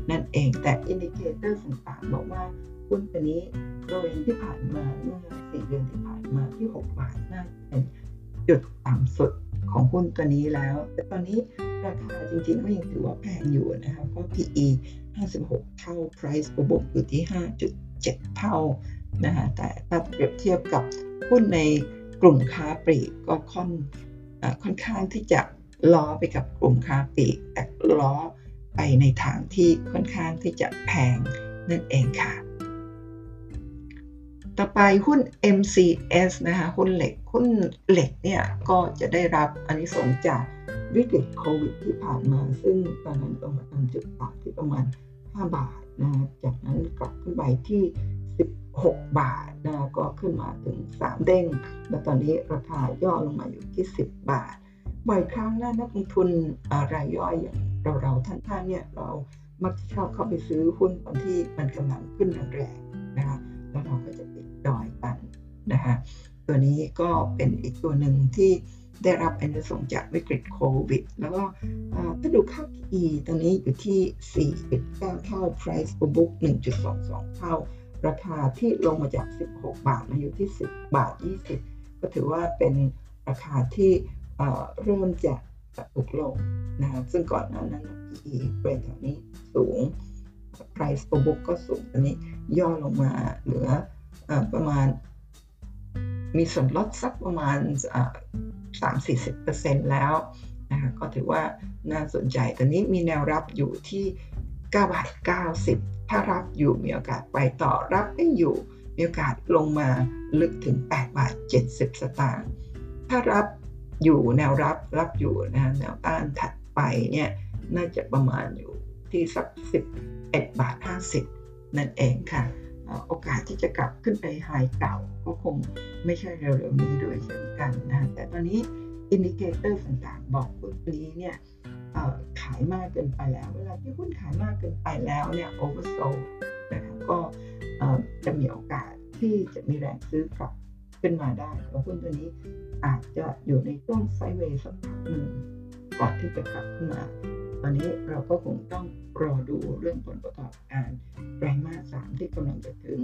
นั่นเองแต่ indicator ต่างๆบอกว่า หุ้นตัวนี้บริเวณที่ผ่านมาเมื่อ4เดือนที่ผ่านมาที่ 6 บาทน่าจะเป็นจุดต่ำสุดของหุ้นตัวนี้แล้ว แต่ตอนนี้ราคาจริงๆก็ยังถือว่าแพงอยู่นะครับเพราะ PE 56 เท่า Price to book อยู่ที่ 5.7 เท่านะฮะแต่ถ้าเปรียบเทียบกับหุ้นในกลุ่มค้าปลีกก็ค่อนค่อนข้างที่จะล้อไปกับกลุ่มค้าปลีกแต่ล้อไปในทางที่ค่อนข้างที่จะแพงนั่นเองค่ะ ต่อไปหุ้น MCS นะคะหุ้นเหล็กหุ้นเหล็กเนี่ยก็จะได้รับอันนี้สงจากวิกฤตโควิดที่ผ่านมา ซึ่งตอนนั้นลงมาทำจุดต่ำที่ประมาณ 5 บาทนะจากนั้นกลับขึ้นไปที่6บาทนะก็ขึ้นมาถึง 3 เด้ง แล้วตอนนี้ราคาย่อลงมาอยู่ที่ 10 บาท บ่อยครั้งนะนักลงทุนรายย่อยอย่างเราเราท่านๆเนี่ยเรามักจะชอบเข้าไปซื้อหุ้นตอนที่มันกำลังขึ้นแรงๆนะคะแล้วเราก็จะ ดอยกันนะคะตัวนี้ก็เป็นอีกตัวหนึ่งที่ได้รับอันสงจากวิกฤตโควิด แล้วก็ถ้าดูค่า PE ตอนนี้อยู่ที่ 4.9 เท่า Price to book 1.22 เท่า ราคาที่ลงมาจาก 16 บาทมาอยู่ที่ 10 บาท 20 ก็ถือว่าเป็นราคาที่เริ่มจะถูกลงนะครับซึ่งก่อนหน้านั้น PE เป็นแถวนี้สูง price per book ก็สูงตอนนี้ย่อลงมาเหลือ ประมาณ มีส่วนลดสักประมาณ3-40%แล้วนะคะก็ถือว่าน่าสนใจตอนนี้มีแนวรับอยู่ที่9บาท90 ถ้ารับอยู่มีโอกาสไปต่อรับไม่อยู่มีโอกาสลงมาลึกถึง8บาท70 สตางค์ถ้ารับอยู่แนวรับรับอยู่นะแนวต้านถัดไปเนี่ยน่าจะประมาณอยู่ที่สัก11บาท50 นั่นเองค่ะ โอกาสที่จะกลับขึ้นไป high เก่าก็คงไม่ใช่เร็วๆนี้ด้วยเช่นกันนะแต่ตอนนี้ indicator ต่างๆ บอกหุ้นนี้เนี่ยขายมากเกินไปแล้ว เวลาที่หุ้นขายมากเกินไปแล้วเนี่ย oversold นะครับก็จะมีโอกาสที่จะมีแรงซื้อกลับขึ้นมาได้แล้วหุ้นตัวนี้อาจจะอยู่ในช่วง sideway สักพักหนึ่งก่อนที่จะกลับขึ้นมา ตอนนี้เราก็คงต้องรอดูเรื่องผลประกอบการไตรมาสสามที่กำลังจะถึง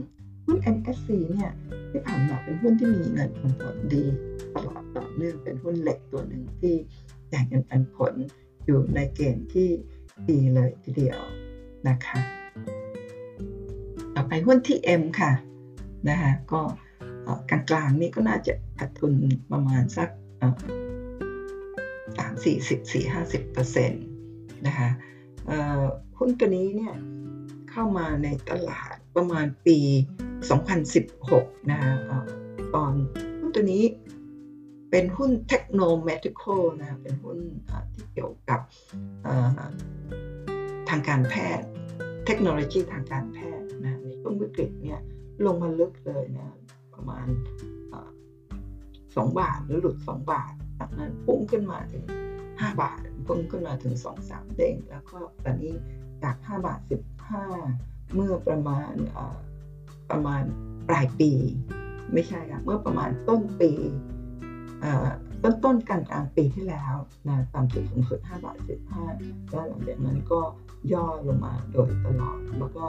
หุ้น NSC เนี่ยที่ผ่านมาเป็นหุ้นที่มีเงินปันผลดีตลอดต่อเนื่องเป็นหุ้นเหล็กตัวหนึ่งที่จ่ายเงินปันผลอยู่ในเกณฑ์ที่ดีเลยทีเดียวนะคะ ต่อไปหุ้นที่ M ค่ะนะคะก็กลางๆนี่ก็น่าจะขาดทุนประมาณสักสามสี่สิบสี่ห้าสิบเปอร์เซ็นต์ นะคะหุ้นตัวนี้เนี่ยเข้ามาในตลาดประมาณปี 2016 นะตอนหุ้นตัวนี้เป็นหุ้นเทคโนโลยีนะเป็นหุ้นที่เกี่ยวกับทางการแพทย์ เทคโนโลยีทางการแพทย์นะในช่วงวิกฤตเนี่ยลงมาลึกเลยนะประมาณสองบาทหรือหลุดสองบาทจากนั้นพุ่งขึ้นมาถึงห้าบาท พุ่งขึ้นมาถึงสองสามเด้งแล้วก็ตอนนี้จากห้าบาทสิบห้าเมื่อประมาณประมาณปลายปี ไม่ใช่ค่ะเมื่อประมาณต้นปีต้นต้นกลางกลางปีที่แล้วนะตามจุดสูงสุด5บาท15 แล้วหลังจากนั้นก็ย่อลงมาโดยตลอด แล้วก็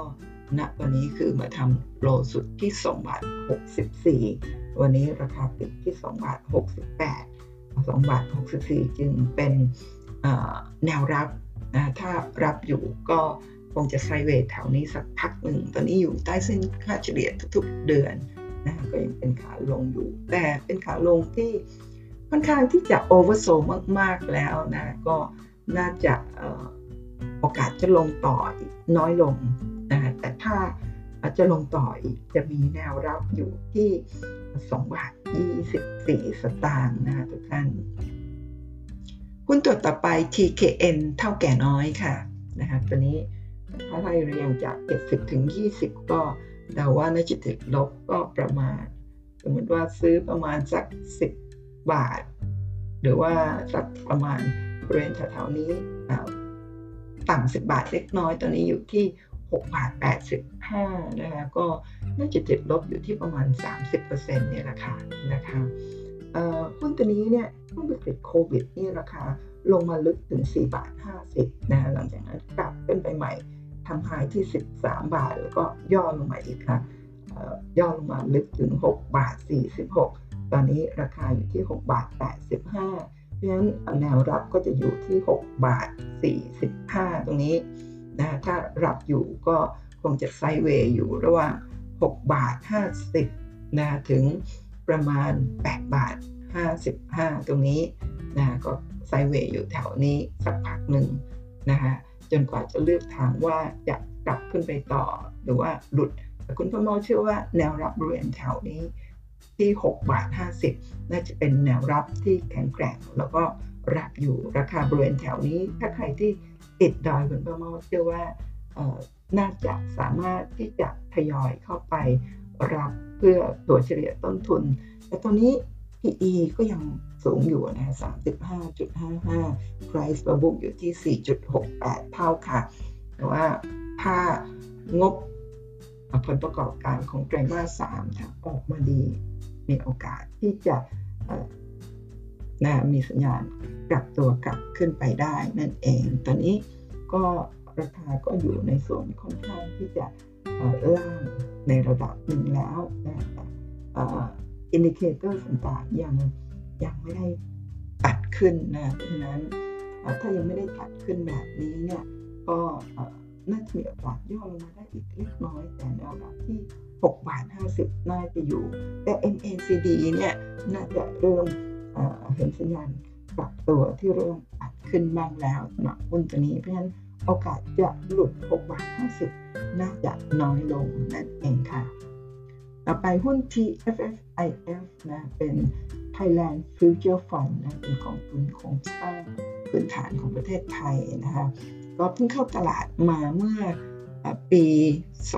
ณวันนี้คือมาทำโลสุดที่2บาท64 วันนี้ราคาปิดที่2บาท68 2บาท64 จึงเป็น แนวรับนะถ้ารับอยู่ก็คงจะไซเวทแถวนี้สักพักหนึ่ง ตอนนี้อยู่ใต้เส้นค่าเฉลี่ยทุกๆเดือนนะก็ยังเป็นขาลงอยู่ แต่เป็นขาลงที่ค่อนข้างที่จะโอเวอร์โซมากๆแล้วนะ ก็น่าจะโอกาสจะลงต่ออีกน้อยลงนะแต่ถ้าจจะลงต่ออีกจะมีแนวรับอยู่ที่2บาท24 สตางค์นะทุกท่าน หุ้นตัวต่อไป TKN เท่าแก่น้อยค่ะนะคะตัวนี้ถ้าไล่เรียงจาก 70 ถึง 20 ก็เดาว่าน่าจะติดลบก็ประมาณ สมมติว่าซื้อประมาณสัก 10 บาท หรือว่าสักประมาณบริเวณแถวๆนี้ต่ำ10 บาทเล็กน้อยตอนนี้อยู่ที่ 6 บาท 85 นะคะก็น่าจะติดลบอยู่ที่ประมาณ 30%เนี่ยราคานะคะหุ้นตัวนี้เนี่ย หุ้นวิกฤตโควิดนี่ราคาลงมาลึกถึง 4 บาท 50นะหลังจากนั้นกลับขึ้นไปใหม่ทำไฮที่ 13 บาท แล้วก็ย่อลงมาอีกค่ะย่อลงมาลึกถึง 6 บาท 46 ตอนนี้ราคาอยู่ที่ 6 บาท 85 เพราะฉะนั้นแนวรับก็จะอยู่ที่ 6 บาท 45 ตรงนี้นะถ้ารับอยู่ก็คงจะไซเวย์อยู่ระหว่าง 6 บาท 50นะถึงประมาณ 8 บาท 55 ตรงนี้นะก็ไซเวย์อยู่แถวนี้สักพักหนึ่งนะคะจนกว่าจะเลือกทางว่าจะกลับขึ้นไปต่อหรือว่าหลุดแต่คุณพ่อมอเชื่อว่าแนวรับบริเวณแถวนี้ที่ 6 บาท 50 น่าจะเป็นแนวรับที่แข็งแกร่ง แล้วก็รับอยู่ราคาบริเวณแถวนี้ ถ้าใครที่ติดดอยคุณพ่อมอเชื่อว่าน่าจะสามารถที่จะทยอยเข้าไปรับเพื่อตัวเฉลี่ยต้นทุน แต่ตอนนี้ PE ก็ยังสูงอยู่นะ35.55 price per book อยู่ที่4.68เท่าค่ะ แต่ว่าถ้างบผลประกอบการของไตรมาส3ถ้าออกมาดี มีโอกาสที่จะนะมีสัญญาณกลับตัวกลับขึ้นไปได้นั่นเอง ตอนนี้ก็ราคาก็อยู่ในส่วนค่อนข้างที่จะล่างในระดับหนึ่งแล้วนะ indicator ต่างๆยังยังไม่ได้ตัดขึ้นนะเพราะฉะนั้นถ้ายังไม่ได้ตัดขึ้นแบบนี้เนี่ยก็น่าจะมีโอกาสย่อลงมาได้อีกเล็กน้อย แต่แนวรับที่6บาท50 น่าจะอยู่ แต่ MACD เนี่ยน่าจะเริ่มเห็นสัญญาณปรับตัวที่เริ่มตัดขึ้นบ้างแล้วสำหรับหุ้นตัวนี้เพราะฉะนั้นโอกาสจะหลุด6บาท50 น่าจะน้อยลงนั่นเองค่ะ ต่อไปหุ้น TFFIF นะเป็น Thailand Future Fund นะเป็นกองทุนโครงสร้างพื้นฐานของประเทศไทยนะคะก็เพิ่งเข้าตลาดมาเมื่อปี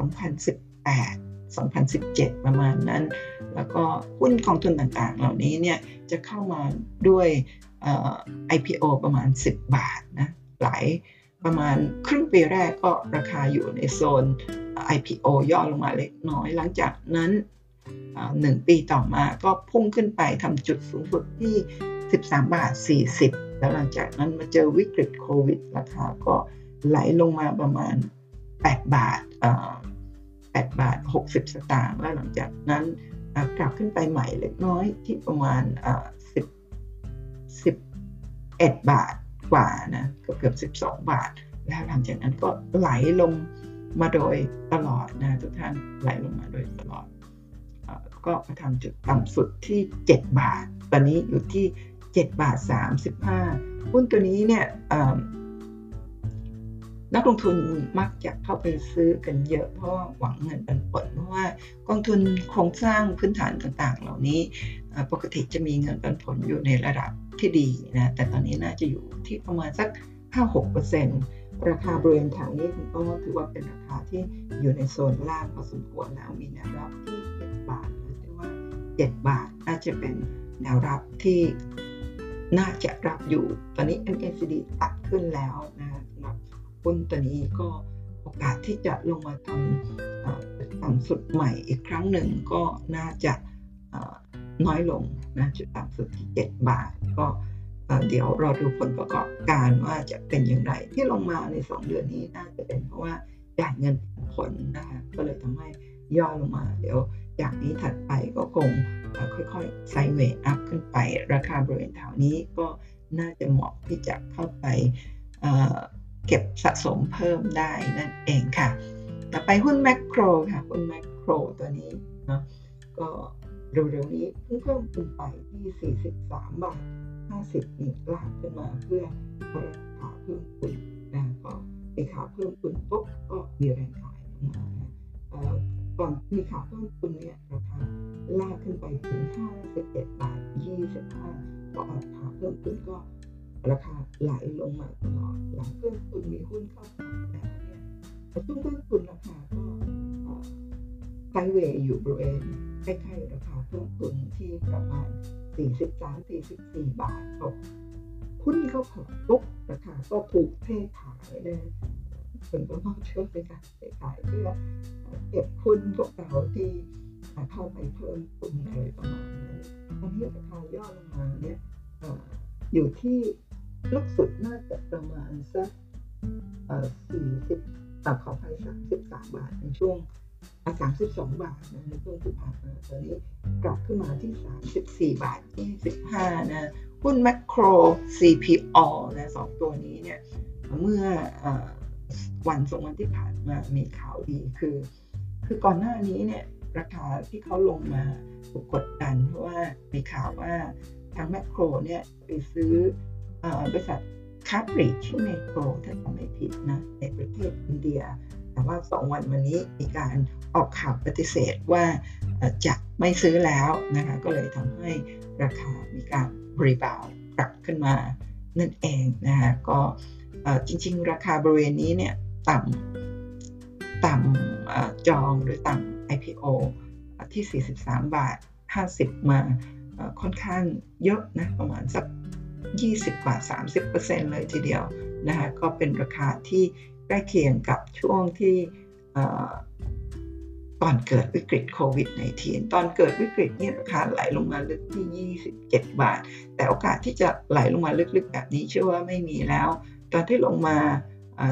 2018 2017 ประมาณนั้น แล้วก็หุ้นกองทุนต่างๆ เหล่านี้เนี่ยจะเข้ามาด้วย IPO ประมาณ 10 บาทนะหลาย ประมาณครึ่งปีแรกก็ราคาอยู่ในโซน IPO ย่อลงมาเล็กน้อย หลังจากนั้นหนึ่งปีต่อมาก็พุ่งขึ้นไปทำจุดสูงสุดที่ 13 บาท 40 แล้วหลังจากนั้นมาเจอวิกฤตโควิด ราคาก็ไหลลงมาประมาณ 8 บาท 8 บาท 60 สตางค์ แล้วหลังจากนั้นกลับขึ้นไปใหม่เล็กน้อยที่ประมาณ 10 11 บาท กว่านะเกือบเกือบ12บาท แล้วหลังจากนั้นก็ไหลลงมาโดยตลอดนะทุกท่านไหลลงมาโดยตลอดก็มาทำจุดต่ำสุดที่ 7 บาท ตอนนี้อยู่ที่ 7 บาท 35 หุ้นตัวนี้เนี่ยนักลงทุนมักจะเข้าไปซื้อกันเยอะเพราะหวังเงินปันผลเพราะว่ากองทุนโครงสร้างพื้นฐานต่างๆ เหล่านี้ปกติจะมีเงินปันผลอยู่ในระดับ ที่ดีนะแต่ตอนนี้น่าจะอยู่ที่ประมาณสัก 5-6%ราคาบริเวณแถวนี้คุณก็ถือว่าเป็นราคาที่อยู่ในโซนล่างพอสมควรแล้วมีแนวรับที่ 7 บาทหรือว่า 7 บาทน่าจะเป็นแนวรับที่น่าจะรับอยู่ตอนนี้ MACD ตัดขึ้นแล้วนะสำหรับหุ้นตัวนี้ก็โอกาสที่จะลงมาทำต่ำสุดใหม่อีกครั้งหนึ่งก็น่าจะ น้อยลงนะจุดต่ำสุดที่ 7 บาท ก็เดี๋ยวรอดูผลประกอบการว่าจะเป็นอย่างไรที่ลงมาใน 2 เดือนนี้น่าจะเป็นเพราะว่าจ่ายเงินผลนะคะก็เลยทำให้ย่อลงมา เดี๋ยวจากนี้ถัดไปก็คงค่อยๆไซเวย์อัพขึ้นไป ราคาบริเวณแถวนี้ก็น่าจะเหมาะที่จะเข้าไปเก็บสะสมเพิ่มได้นั่นเองค่ะ ต่อไปหุ้นแมคโครค่ะ หุ้นแมคโครตัวนี้เนาะก็ เร็วๆนี้เพิ่งเพิ่มขึ้นไปที่ 43 บาท 50นี่ลากขึ้นมาเพื่อขาเพิ่มขึ้นนะก็มีขาเพิ่มขึ้นปุ๊บก็มีแรงขายลงมาก่อนมีขาเพิ่มขึ้นเนี่ยราคาลากขึ้นไปถึง 51 บาท 25ก็ออกขาเพิ่มขึ้นก็ราคาไหลลงมาตลอดหลังเพิ่มทุนมีหุ้นเข้ามาแล้วเนี่ยช่วงเพิ่มทุนราคาก็ ไซเวย์อยู่บริเวณใกล้ๆราคาเพิ่มทุนที่ประมาณ 43-44 บาทก็หุ้นที่เขาเผิปุ๊บราคาก็ถูกเทขายเลยคนก็มองช่วงเป็นการเทขายเพื่อเก็บหุ้นพวกเราที่เข้าไปเพิ่มทุนอะไรประมาณนั้นตอนนี้ราคาย่อลงมาเนี่ยอยู่ที่ลูกสุดน่าจะประมาณสักสี่สิบขออภัยสามสิบสามบาทในช่วง สามสิบาทนะในช่วงที่ผ่านมาตอนนี้กลับขึ้นมาที่สามสิบาทยี่สิบห้านะ หุ้นแมคโคร CPO นะสองตัวนี้เนี่ย เมื่อวันสองวันที่ผ่านมามีข่าวดีคือ คือก่อนหน้านี้เนี่ยราคาที่เขาลงมาถูกกดดันเพราะว่ามีข่าวว่าทางแมคโครเนี่ยไปซื้อบริษัทคาบริดชื่อเมโครถ้าจำไม่ผิดนะในประเทศอินเดีย แต่ว่าสองวันวันนี้มีการออกข่าวปฏิเสธว่าจะไม่ซื้อแล้วนะคะก็เลยทำให้ราคามีการรีบาวกลับขึ้นมานั่นเองนะคะก็จริง ๆ ราคาบริเวณนี้เนี่ยต่ำต่ำจองหรือต่ำ IPO ที่ 43 บาท 50 มาค่อนข้างเยอะนะประมาณสัก 20บา30%เลยทีเดียวนะคะก็เป็นราคาที่ ล้เคียงกับช่วงที่ตอนเกิดวิกฤตโควิด -19 ตอนเกิดวิกฤตนี่ราคาไหลลงมาลึกที่ 27 บาท แต่โอกาสที่จะไหลลงมาลึกๆ แบบนี้เชื่อว่าไม่มีแล้ว ตอนที่ลงมา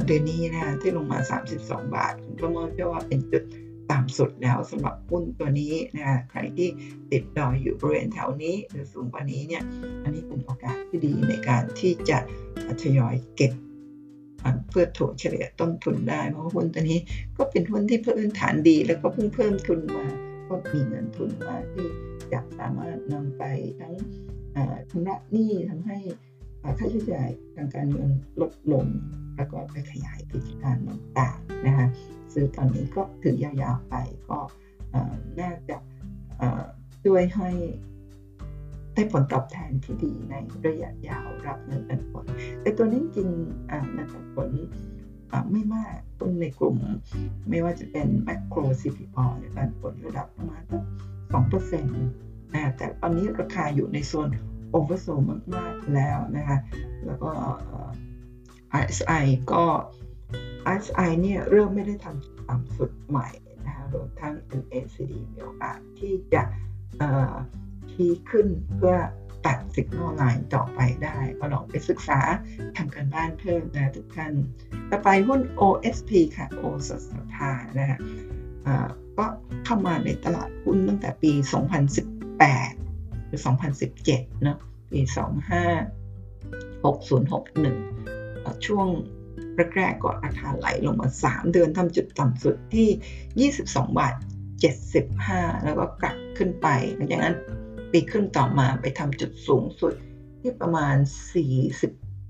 เดือนนี้นะที่ลงมา 32 บาทประเมินว่าเป็นจุดต่ำสุดแล้วสำหรับหุ้นตัวนี้นะใครที่ติดดอยอยู่บริเวณแถวนี้หรือสูงกว่านี้เนี่ยอันนี้เป็นโอกาสที่ดีในการที่จะทยอยเก็บ เพื่อถั่วเฉลี่ยต้นทุนได้เพราะหุ้นตัวนี้ก็เป็นหุ้นที่พิ่มฐานดี แล้วก็เพิ่งเพิ่มทุนมาก็มีเงินทุนมาที่จะสามารถนำไปทั้งชำระหนี้ทำให้ค่าใช้จ่ายทางการเงินลดลงแล้วก็ไปขยายกิจการต่างๆนะคะซื้อตอนนี้ก็ถือยาวๆไปก็น่าจะช่วยให้ ได้ผลตอบแทนที่ดีในระยะยาวรับเงินปันผล แต่ตัวนี้จริงเงินปันผลไม่มากต้นในกลุ่ม ไม่ว่าจะเป็นแมคโคร CPO ในปันผลระดับประมาณสองเปอร์เซ็นต์แต่ตอนนี้ราคาอยู่ในโซนโอเวอร์โซมาก ๆ แล้วนะคะ แล้วก็ RSI ก็ RSI เนี่ยเริ่มไม่ได้ทำต่ำสุดใหม่นะคะรวมทั้ง MACD มีโอกาสที่จะ ที่ขึ้นเพื่อตัดสิกนอลไลน์ต่อไปได้ก็ลองไปศึกษาทำกันบ้านเพิ่มนะทุกท่านต่อไปหุ้น OSP ค่ะ โอสสภานะฮะก็เข้ามาในตลาดหุ้นตั้งแต่ปี 2018 หรือ 2017 เนาะปี 256061 ช่วงแรกๆก็ราคาไหลลงมา 3 เดือนทำจุดต่ำสุดที่ 22 บาท 75 แล้วก็กลับขึ้นไปหลังจากนั้น ปีครึ่งต่อมาไปทำจุดสูงสุดที่ประมาณ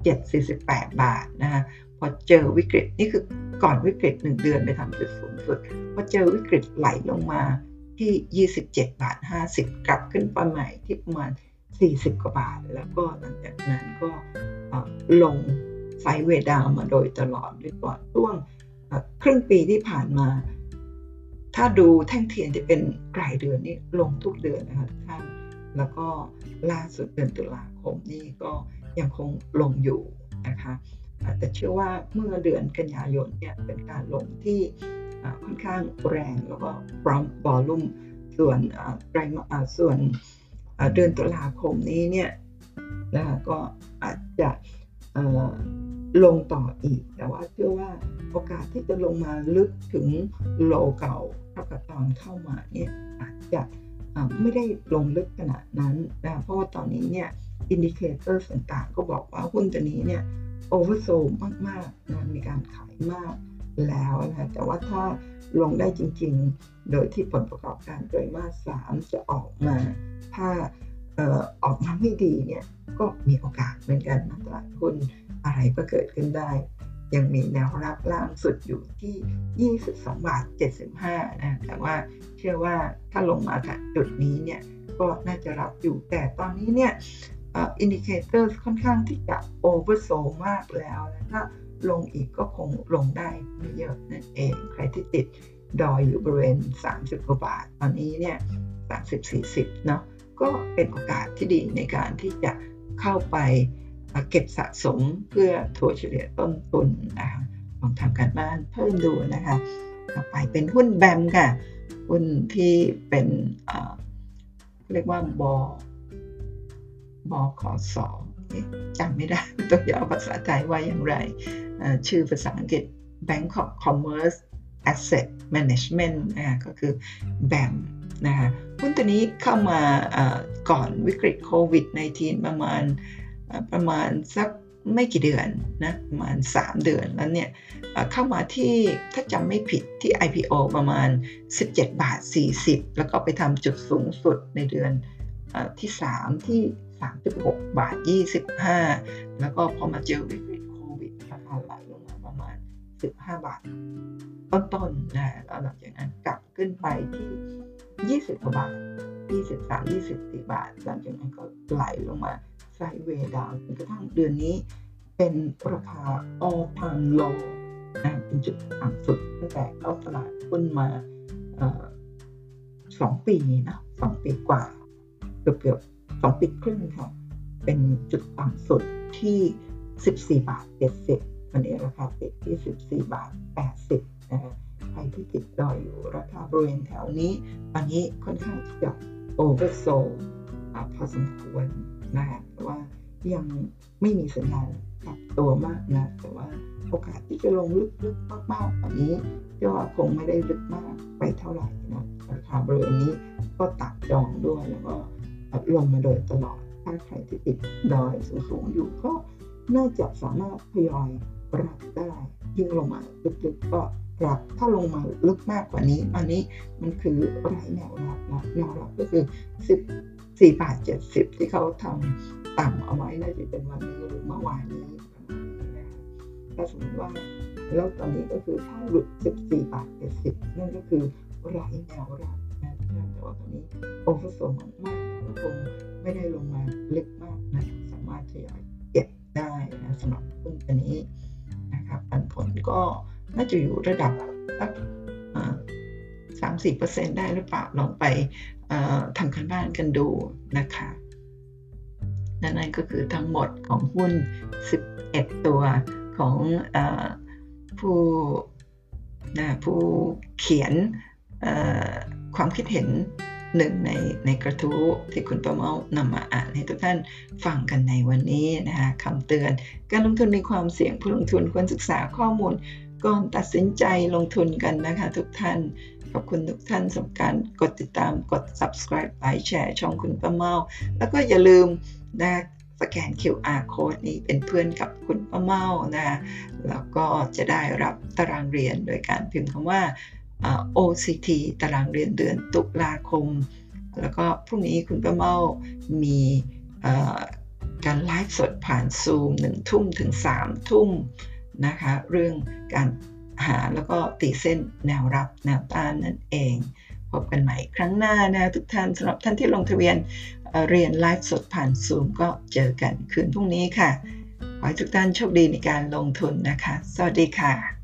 47-48 บาทนะคะพอเจอวิกฤตนี่คือก่อนวิกฤต 1 เดือนไปทำจุดสูงสุดพอเจอวิกฤตไหลลงมาที่ 27 บาท 50 กลับขึ้นไปใหม่ที่ประมาณ 40 กว่าบาท แล้วก็หลังจากนั้นก็ลงไซเวดาวมาโดยตลอดด้วยก่อนช่วงครึ่งปีที่ผ่านมา ถ้าดูแท่งเทียนจะเป็นรายเดือนนี่ลงทุกเดือนนะคะท่าน แล้วก็ล่าสุดเดือนตุลาคมนี่ก็ยังคงลงอยู่นะคะแต่เชื่อว่าเมื่อเดือนกันยายนเนี่ยเป็นการลงที่ค่อนข้างแรงแล้วก็พร้อมบอลลุ่มส่วนไตรมาส่วนเดือนตุลาคมนี้เนี่ยนะคะก็อาจจะลงต่ออีก แต่ว่าเชื่อว่าโอกาสที่จะลงมาลึกถึง low เก่าเท่ากับตอนเข้ามาเนี่ยอาจจะ ไม่ได้ลงลึกขนาดนั้นนะเพราะว่าตอนนี้เนี่ย indicator ต่างๆ ก็บอกว่าหุ้นตัวนี้เนี่ย oversold มากๆนะมีการขายมากแล้วนะแต่ว่าถ้าลงได้จริงๆ โดยที่ผลประกอบการไตรมาสสามจะออกมา ถ้าออกมาไม่ดีเนี่ยก็มีโอกาสเหมือนกันนะตลาดหุ้นอะไรก็เกิดขึ้นได้ ยังมีแนวรับล่างสุดอยู่ที่ 22 บาท 75 นะ แต่ว่าเชื่อว่าถ้าลงมาถึงจุดนี้เนี่ย ก็น่าจะรับอยู่ แต่ตอนนี้เนี่ย indicator ค่อนข้างที่จะ oversold มากแล้วนะถ้าลงอีกก็คงลงได้ไม่เยอะนั่นเอง ใครที่ติดดอยอยู่บริเวณ 30 กว่าบาท ตอนนี้เนี่ย 30-40 เนาะ ก็เป็นโอกาสที่ดีในการที่จะเข้าไป เก็บสะสมเพื่อถัวเฉลี่ยต้นทุนนะคะลองทำการบ้านเพิ่มดูนะคะต่อไปเป็นหุ้นแบมค่ะ หุ้นที่เป็นเรียกว่าบอบอขอสอจำไม่ได้ตัวย่อภาษาไทยว่าอย่างไร ชื่อภาษาอังกฤษ Bangkok Commerce Asset Management นะก็คือแบมนะคะหุ้นตัวนี้เข้ามาก่อนวิกฤตโควิด -19 ประมาณ ประมาณสักไม่กี่เดือนนะประมาณ 3 เดือนแล้วเนี่ยเข้ามาที่ถ้าจำไม่ผิดที่ IPO ประมาณ 17 บาท 40 แล้วก็ไปทำจุดสูงสุดในเดือนที่ 3 ที่ 36 บาท 25 แล้วก็พอมาเจอวิกฤตโควิดราคาไหลลงมาประมาณ 15 บาท ต้นๆนะแล้วหลังจากนั้นกลับขึ้นไปที่ 20 กว่าบาท 23 24 บาท หลังจากนั้นก็ไหลลงมา ไซเวดาวจนกระทั่งเดือนนี้เป็นราคา all time low นะเป็นจุดต่ำสุดตั้งแต่เข้าตลาดหุ้นมาสองปีนะสองปีกว่า เกือบเกือบสองปีครึ่งค่ะ เป็นจุดต่ำสุดที่ 14 บาท 70วันนี้ราคาปิดที่ 14 บาท 80นะฮะใครที่ติดดอยอยู่ราคาบริเวณแถวนี้ตอนนี้ค่อนข้างที่จะโอเวอร์โซพอสมควร นะฮะแต่ว่ายังไม่มีสัญญาณปรับตัวมากนะแต่ว่าโอกาสที่จะลงลึกๆมากๆแบบนี้ก็คงไม่ได้ลึกมากไปเท่าไหร่นะราคาบริเวณนี้ก็ตัดจองด้วยแล้วก็ลงมาโดยตลอด ถ้าใครที่ติดดอยสูงๆอยู่ก็น่าจะสามารถทยอยรับได้ยิ่งลงมาลึกๆก็รับถ้าลงมาลึกมากกว่านี้ อันนี้มันคือไรแนวรับนะแนวรับก็คือ 4บาท70ที่เขาทำต่ำเอาไว้น่าจะเป็นวันนี้หรือเมื่อวานนี้ประมาณนี้นะถ้าสมมติว่าแล้วตอนนี้ก็คือถ้าหลุด14บาท70นั่นก็คือไร้แนวรับนะท่าแต่ว่าตอนนี้โอเวอร์โซมากก็คงไม่ได้ลงมาลึกมากนะสามารถทยอยเก็บได้นะสำหรับหุ้นตัวนี้นะครับปันผลก็น่าจะอยู่ระดับสักสามสี่เปอร์เซ็นต์ได้หรือเปล่าลองไป ทำกันบ้านกันดูนะคะนั่นก็คือทั้งหมดของหุ้น 11 ตัวของอผู้นะผู้เขียนความคิดเห็นหนึ่งในในกระทู้ที่คุณประเมานำมาอ่านให้ทุกท่านฟังกันในวันนี้นะคะคำเตือน การลงทุนมีความเสี่ยงผู้ลงทุนควรศึกษาข้อมูลก่อนตัดสินใจลงทุนกันนะคะทุกท่าน ขอบคุณทุกท่านสำคัญกดติดตามกด subscribe ไลค์แชร์ช่องคุณประเมา แล้วก็อย่าลืมนะสแกน QR code นี้เป็นเพื่อนกับคุณป้าเมานะแล้วก็จะได้รับตารางเรียนโดยการพิมพ์คำว่า OCT ตารางเรียนเดือนตุลาคม แล้วก็พรุ่งนี้คุณป้าเมา มีการไลฟ์สดผ่านซูมหนึ่งทุ่มถึงสามทุ่มนะคะ เรื่องการ หาแล้วก็ตีเส้นแนวรับแนวต้านนั่นเอง พบกันใหม่ครั้งหน้านะทุกท่านสำหรับท่านที่ลงทะเบียนเรียนไลฟ์สดผ่านซูมก็เจอกันคืนพรุ่งนี้ค่ะ ขอให้ทุกท่านโชคดีในการลงทุนนะคะ สวัสดีค่ะ